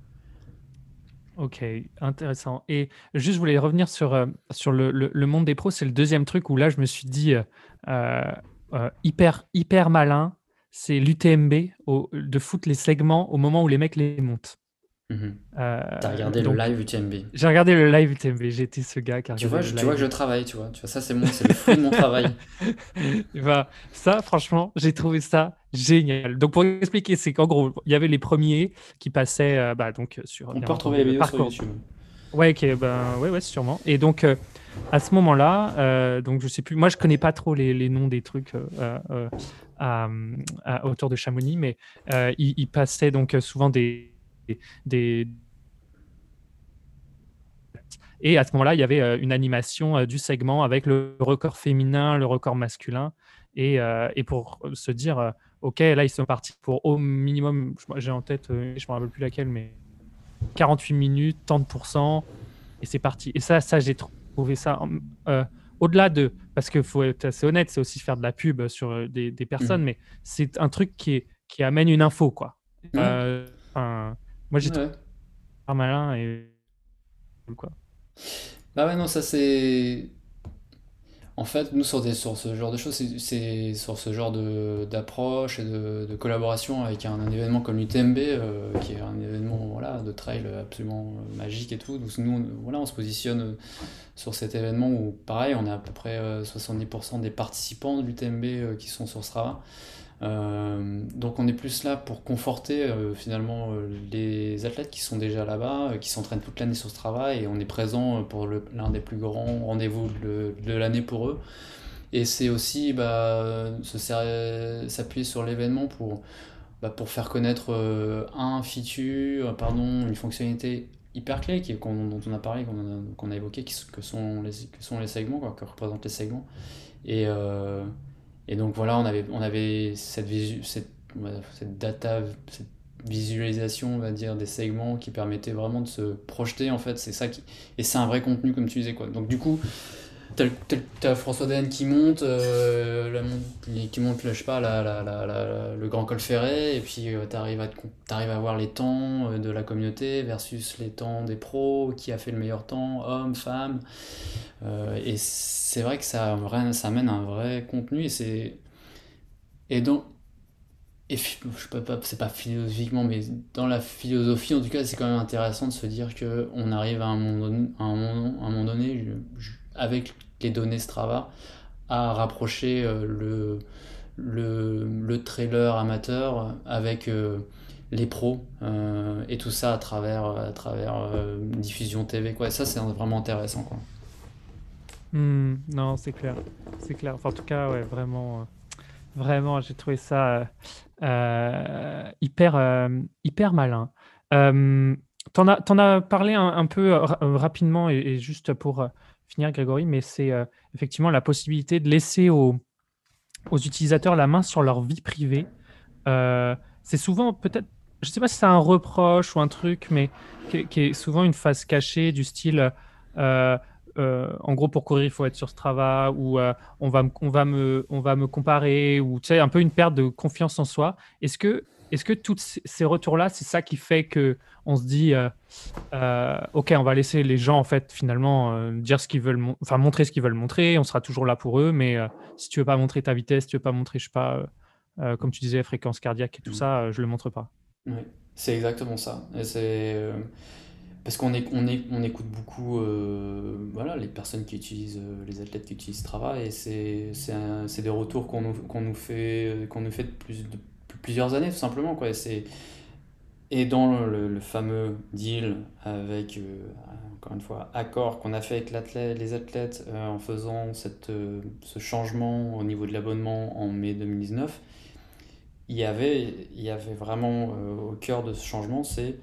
Ok, intéressant. Et juste, je voulais revenir sur, euh, sur le, le, monde des pros. C'est le deuxième truc où là, je me suis dit, euh, hyper, hyper malin, c'est l'UTMB de foutre les segments au moment où les mecs les montent. Mmh T'as regardé le live UTMB. J'ai regardé le live UTMB, j'étais ce gars qui a Tu vois, je, tu vois que je travaille, tu vois. Tu vois, ça c'est mon, c'est le fruit de mon travail. Bah, ça, franchement, j'ai trouvé ça génial. Donc, pour expliquer, c'est qu'en gros, il y avait les premiers qui passaient euh, bah, donc, sur. On peut retrouver les vidéos sur parcours. YouTube. Ouais, ok, ben, ouais, ouais, sûrement. Et donc, euh, à ce moment-là, euh, donc je sais plus, moi je connais pas trop les, les noms des trucs euh, euh, à, à- autour de Chamonix, mais euh, il, il passait donc euh, souvent des, des. Et à ce moment-là, il y avait euh, une animation euh, du segment avec le record féminin, le record masculin. Et, euh, et pour se dire, euh, OK, là, ils sont partis pour au minimum, j'ai en tête, euh, je me rappelle plus laquelle, mais 48 minutes, tant de pourcents, et c'est parti. Et ça, ça j'ai trouvé ça au-delà de. Parce qu'il faut être assez honnête, c'est aussi faire de la pub sur des, des personnes, Mhm. mais c'est un truc qui, est, qui amène une info, quoi. Enfin, moi, j'ai Ouais. malin et. Quoi. Bah ouais, non, ça c'est. En fait, nous, sur, des, sur ce genre de choses, c'est sur ce genre d'approche et de, de collaboration avec un, un événement comme l'UTMB, euh, qui est un événement voilà, de trail absolument euh, magique et tout. Donc, nous, on, voilà, on se positionne euh, sur cet événement où, pareil, on a à peu près euh, 70% des participants de l'UTMB euh, qui sont sur Strava. Euh, donc on est plus là pour conforter euh, finalement euh, les athlètes qui sont déjà là-bas, qui s'entraînent toute l'année sur ce travail et on est présent pour l'un des plus grands rendez-vous de, l'année pour eux. Et c'est aussi bah, s'appuyer sur l'événement pour, bah, pour faire connaître un feature, pardon, une fonctionnalité hyper clé qui, dont on a parlé, qu'on a, évoqué, que, sont les, que sont les segments, quoi, que représentent les segments. Et, et donc voilà, on avait, on avait cette, visu, cette, data, cette visualisation, on va dire, des segments qui permettait vraiment de se projeter, en fait, c'est ça qui... Et c'est un vrai contenu, comme tu disais, quoi. Donc du coup, t'as, François Daen qui monte, euh, qui monte, le, je sais pas, la, la- le Grand Col Ferret, et puis euh, t'arrives à, t'arrives à voir les temps euh, de la communauté versus les temps des pros, qui a fait le meilleur temps, hommes, femmes. Euh, et c'est vrai que ça, vrai- ça amène un vrai contenu, et c'est... Et donc, et je peux pas, c'est pas philosophiquement, mais dans la philosophie, en tout cas, c'est quand même intéressant de se dire que on arrive à un moment donné, à un à un moment donné avec les données Strava, à rapprocher euh, le, le, le trailer amateur avec euh, les pros, euh, et tout ça à travers, à travers diffusion TV, quoi. Ça, c'est vraiment intéressant, quoi. Hmm, non, c'est clair. C'est clair. En tout cas, ouais, vraiment, vraiment, j'ai trouvé ça hyper, hyper malin. T'en as, t'en as parlé un, peu ra- rapidement et, juste pour finir, Grégory, mais c'est euh, effectivement la possibilité de laisser aux, utilisateurs la main sur leur vie privée. Euh, c'est souvent peut-être, je sais pas si c'est un reproche ou un truc, mais qui, est- souvent une phase cachée du style. euh, en gros, pour courir, il faut être sur Strava, ou on, va, me- on, va me, on va me comparer, ou tu sais, un peu une perte de confiance en soi. Est-ce que, est-ce que tous ces retours-là, c'est ça qui fait que on se dit, euh, euh, ok, on va laisser les gens en fait finalement euh, dire ce qu'ils veulent, mon- enfin montrer ce qu'ils veulent montrer. On sera toujours là pour eux, mais si tu veux pas montrer ta vitesse, si tu veux pas montrer, je sais pas, comme tu disais, fréquence cardiaque et tout Mm. ça, je le montre pas. Ouais, c'est exactement ça. C'est parce qu'on est, on est, on écoute beaucoup euh, voilà, les personnes qui utilisent, euh, les athlètes qui utilisent Strava, et c'est, des retours qu'on nous, nous fait, qu'on nous fait depuis, depuis plusieurs années, tout simplement, quoi. Et, et dans le, fameux deal avec, euh, encore une fois, accord qu'on a fait avec les athlètes euh, en faisant cette, euh, ce changement au niveau de l'abonnement en mai 2019, il y avait, il y avait vraiment au cœur de ce changement, c'est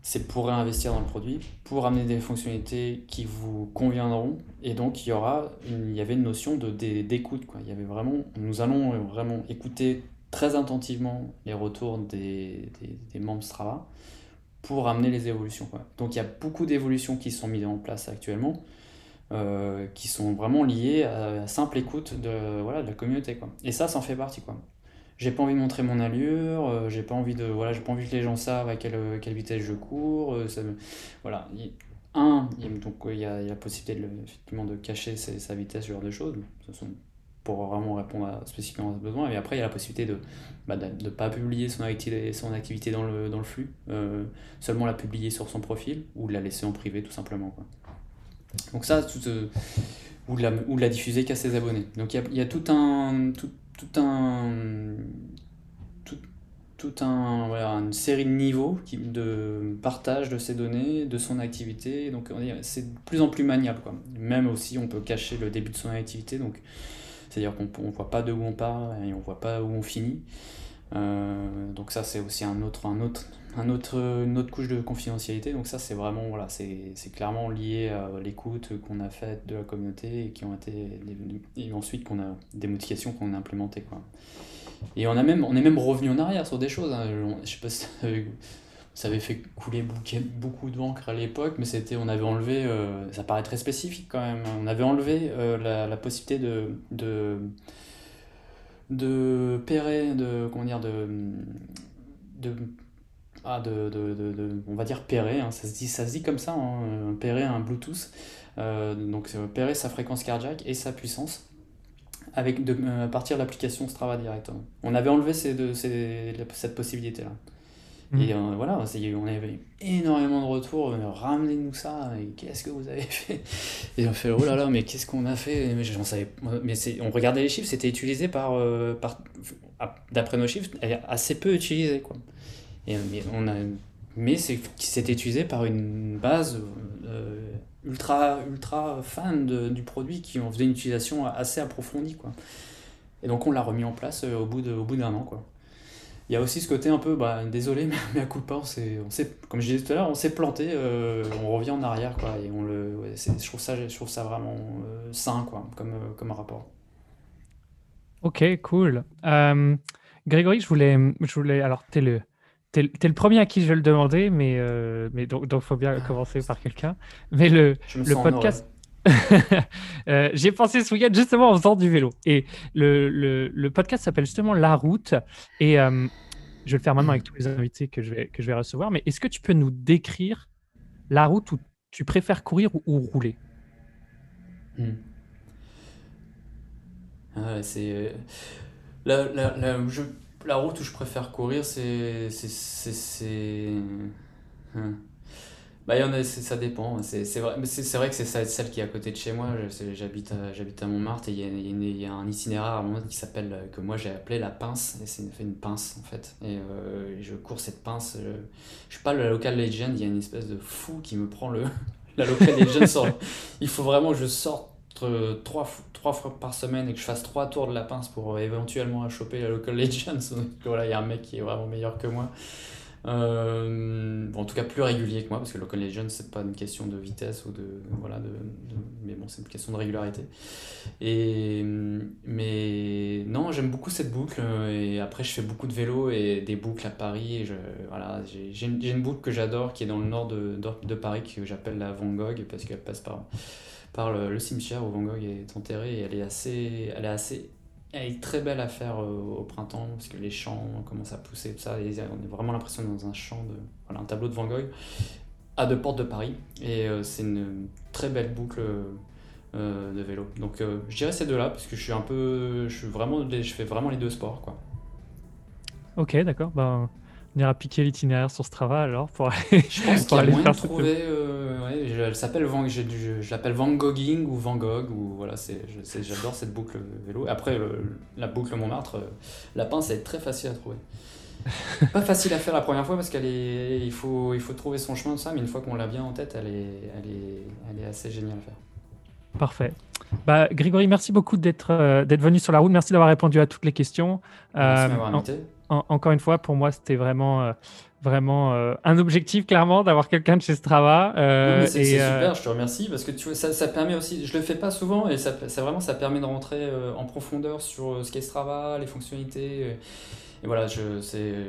c'est pour réinvestir dans le produit, pour amener des fonctionnalités qui vous conviendront, et donc il y aura, il y avait une notion d'écoute, quoi. Il y avait vraiment, nous allons vraiment écouter très attentivement les retours des, des, des membres Strava pour amener les évolutions, quoi. Donc il y a beaucoup d'évolutions qui sont mises en place actuellement, euh, qui sont vraiment liées à la simple écoute de, voilà, de la communauté, quoi. Et ça, ça en fait partie, quoi. J'ai pas envie de montrer mon allure, euh, j'ai pas envie de, voilà, j'ai pas envie que les gens savent à quelle, quelle vitesse je cours. euh, ça voilà. Il- Un, donc il y a, la possibilité de, effectivement de cacher sa vitesse, ce genre de choses. Pour vraiment répondre à, spécifiquement à ce besoin. Et après, il y a la possibilité de bah, ne pas publier son activité, son activité dans, le, dans le flux, euh, seulement la publier sur son profil ou la laisser en privé tout simplement. Quoi. Donc ça, tout, ou, la, ou la diffuser qu'à ses abonnés. Donc il y a, y a, tout un... Tout, tout un un, voilà, une série de niveaux qui, de partage de ces données, de son activité. Donc c'est de plus en plus maniable. Quoi. Même aussi, on peut cacher le début de son activité. Donc, c'est-à-dire qu'on ne voit pas de où on part et on ne voit pas où on finit. Euh, donc ça, c'est aussi un autre, un autre, un autre, une autre couche de confidentialité. Donc ça, c'est vraiment, voilà, c'est clairement lié à l'écoute qu'on a faite de la communauté et qui ont été, et ensuite qu'on a des modifications qu'on a implémentées. Quoi. Et on, a même, on est même revenu en arrière sur des choses. Hein. Je sais pas si ça avait fait couler beaucoup d'encre à l'époque, mais c'était, on avait enlevé, euh, ça paraît très spécifique quand même, on avait enlevé euh, la, possibilité de, de, de pérer, de, comment dire, de, de, ah, de, de, de, on va dire pérer, hein, ça, se dit, comme ça, hein, pérer un Bluetooth, euh, donc pérer sa fréquence cardiaque et sa puissance avec de, euh, à partir de l'application Strava directement. On avait enlevé ces deux, ces, cette possibilité-là. Mm. Et euh, voilà, on avait énormément de retours, euh, ramenez-nous ça, qu'est-ce que vous avez fait? Et on fait, oh là là, mais qu'est-ce qu'on a fait? Mais j'en savais, mais on regardait les chiffres, c'était utilisé par, par d'après nos chiffres, assez peu utilisé. Quoi. Et, mais on a, mais c'était utilisé par une base ultra, ultra fan du produit qui en faisait une utilisation assez approfondie. Quoi. Et donc on l'a remis en place euh, au bout d'un an. Quoi. Il y a aussi ce côté un peu, bah, désolé, mais à coup de pas, on s'est, comme je disais tout à l'heure, on s'est planté, euh, on revient en arrière, quoi, et on le, je, trouve ça, je trouve ça vraiment euh, sain, quoi, comme, comme rapport. Ok, cool. Grégory, je voulais, je voulais, alors, t'es le, T'es es le premier à qui je vais le demander, mais, euh, mais donc il faut bien commencer par quelqu'un. Mais le, le podcast. Euh, J'ai pensé ce week-end justement en faisant du vélo. Et le, podcast s'appelle justement La Route. Et euh, je vais le faire maintenant avec tous les invités que je vais, recevoir. Mais est-ce que tu peux nous décrire la route où tu préfères courir ou, rouler? Hmm. C'est. Euh, la route où je préfère courir, c'est. hein. Bah, y en a, ça dépend. C'est vrai, vrai que c'est celle qui est à côté de chez moi. J'habite à, j'habite à Montmartre et il y, y, a un itinéraire à qui s'appelle, que moi j'ai appelé la pince. Et c'est une, une pince en fait. Et euh, je cours cette pince. Je, je suis pas le local legend, il y a une espèce de fou qui me prend le, la local legend. il faut vraiment que je sorte trois, trois fois par semaine et que je fasse trois tours de la pince pour euh, éventuellement choper la Local Legends, voilà, il y a un mec qui est vraiment meilleur que moi. Euh, en tout cas plus régulier que moi parce que Local Legends c'est pas une question de vitesse ou de voilà de, mais bon c'est une question de régularité. Et mais non j'aime beaucoup cette boucle et après je fais beaucoup de vélo et des boucles à Paris et je voilà j'ai une boucle que j'adore qui est dans le nord de, de, Paris que j'appelle la Van Gogh parce qu'elle passe par par le, cimetière où Van Gogh est enterré et elle est assez, elle est assez, elle est très belle à faire euh, au, printemps parce que les champs commencent à pousser tout ça et on a vraiment l'impression dans un champ de, voilà, un tableau de Van Gogh à deux portes de Paris et euh, c'est une très belle boucle euh, de vélo. Donc je dirais ces deux-là parce que je suis un peu, je suis vraiment, je fais vraiment les deux sports quoi. Ok, d'accord. Ben, ira piquer l'itinéraire sur Strava alors pour aller. Je pense qu'il y a moyen de trouver. Euh, ouais, elle s'appelle Van, je, je, l'appelle Van Gogging ou Van Gogh ou voilà, c'est, j'adore cette boucle vélo. Après la boucle Montmartre, euh, la pince est très facile à trouver. Pas facile à faire la première fois parce qu'elle est, il faut, il faut trouver son chemin de ça, mais une fois qu'on l'a bien en tête, elle est, elle est, elle est assez géniale à faire. Parfait. Bah, Grégory, merci beaucoup d'être, euh, d'être venu sur la route. Merci d'avoir répondu à toutes les questions. Merci de m'avoir invité encore une fois, pour moi, c'était vraiment, euh, vraiment euh, un objectif, clairement, d'avoir quelqu'un de chez Strava. Euh, c'est super, je te remercie, parce que tu vois, ça, ça, permet aussi, je le fais pas souvent, et ça, ça vraiment, ça permet de rentrer en profondeur sur ce qu'est Strava, les fonctionnalités. Et, voilà, je,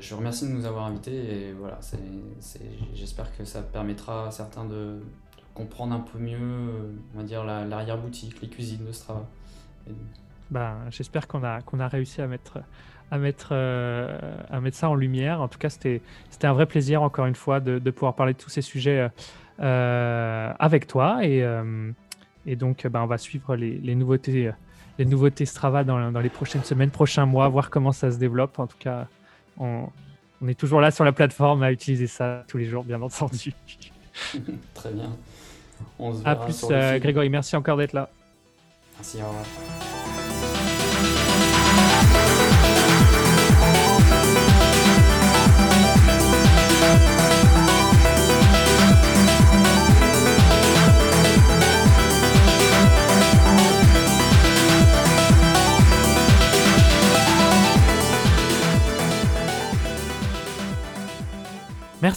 je remercie de nous avoir invités, et voilà, j'espère que ça permettra à certains de, comprendre un peu mieux, on va dire, l'arrière-boutique, les cuisines de Strava. Ben, J'espère qu'on a, qu'on a réussi à mettre, à mettre, euh, à mettre ça en lumière. En tout cas, c'était un vrai plaisir, encore une fois, de, de, pouvoir parler de tous ces sujets euh, avec toi. Et, euh, et donc, ben, on va suivre les, les, nouveautés, les nouveautés Strava dans, dans, les prochaines semaines, prochains mois, voir comment ça se développe. En tout cas, on, on est toujours là sur la plateforme à utiliser ça tous les jours, bien entendu. Très bien. On se à plus, euh, Grégory. Merci encore d'être là. Merci, au revoir.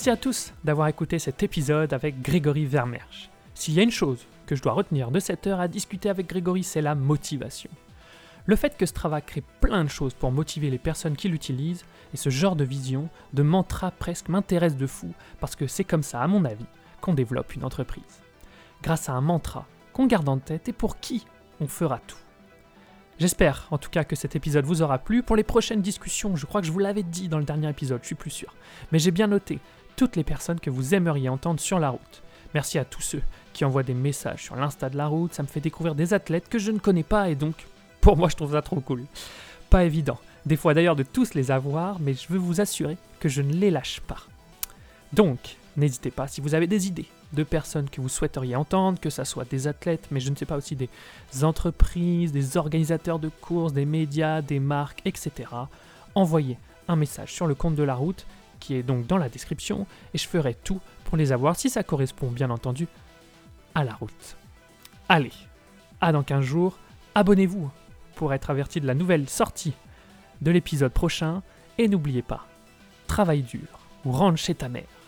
Merci à tous d'avoir écouté cet épisode avec Grégory Vermersch. S'il y a une chose que je dois retenir de cette heure à discuter avec Grégory, c'est la motivation. Le fait que Strava crée plein de choses pour motiver les personnes qui l'utilisent, et ce genre de vision, de mantra presque m'intéresse de fou, parce que c'est comme ça, à mon avis, qu'on développe une entreprise. Grâce à un mantra qu'on garde en tête et pour qui on fera tout. J'espère en tout cas que cet épisode vous aura plu. Pour les prochaines discussions, je crois que je vous l'avais dit dans le dernier épisode, je suis plus sûr. Mais j'ai bien noté toutes les personnes que vous aimeriez entendre sur la route. Merci à tous ceux qui envoient des messages sur l'Insta de la route, ça me fait découvrir des athlètes que je ne connais pas et donc pour moi je trouve ça trop cool. Pas évident, des fois d'ailleurs de tous les avoir, mais je veux vous assurer que je ne les lâche pas. Donc, n'hésitez pas si vous avez des idées, de personnes que vous souhaiteriez entendre, que ce soit des athlètes, mais je ne sais pas aussi des entreprises, des organisateurs de courses, des médias, des marques, etc. Envoyez un message sur le compte de la route, qui est donc dans la description, et je ferai tout pour les avoir si ça correspond bien entendu à la route. Allez, à dans 15 jours, abonnez-vous pour être averti de la nouvelle sortie de l'épisode prochain, et n'oubliez pas, travaille dur ou rentre chez ta mère.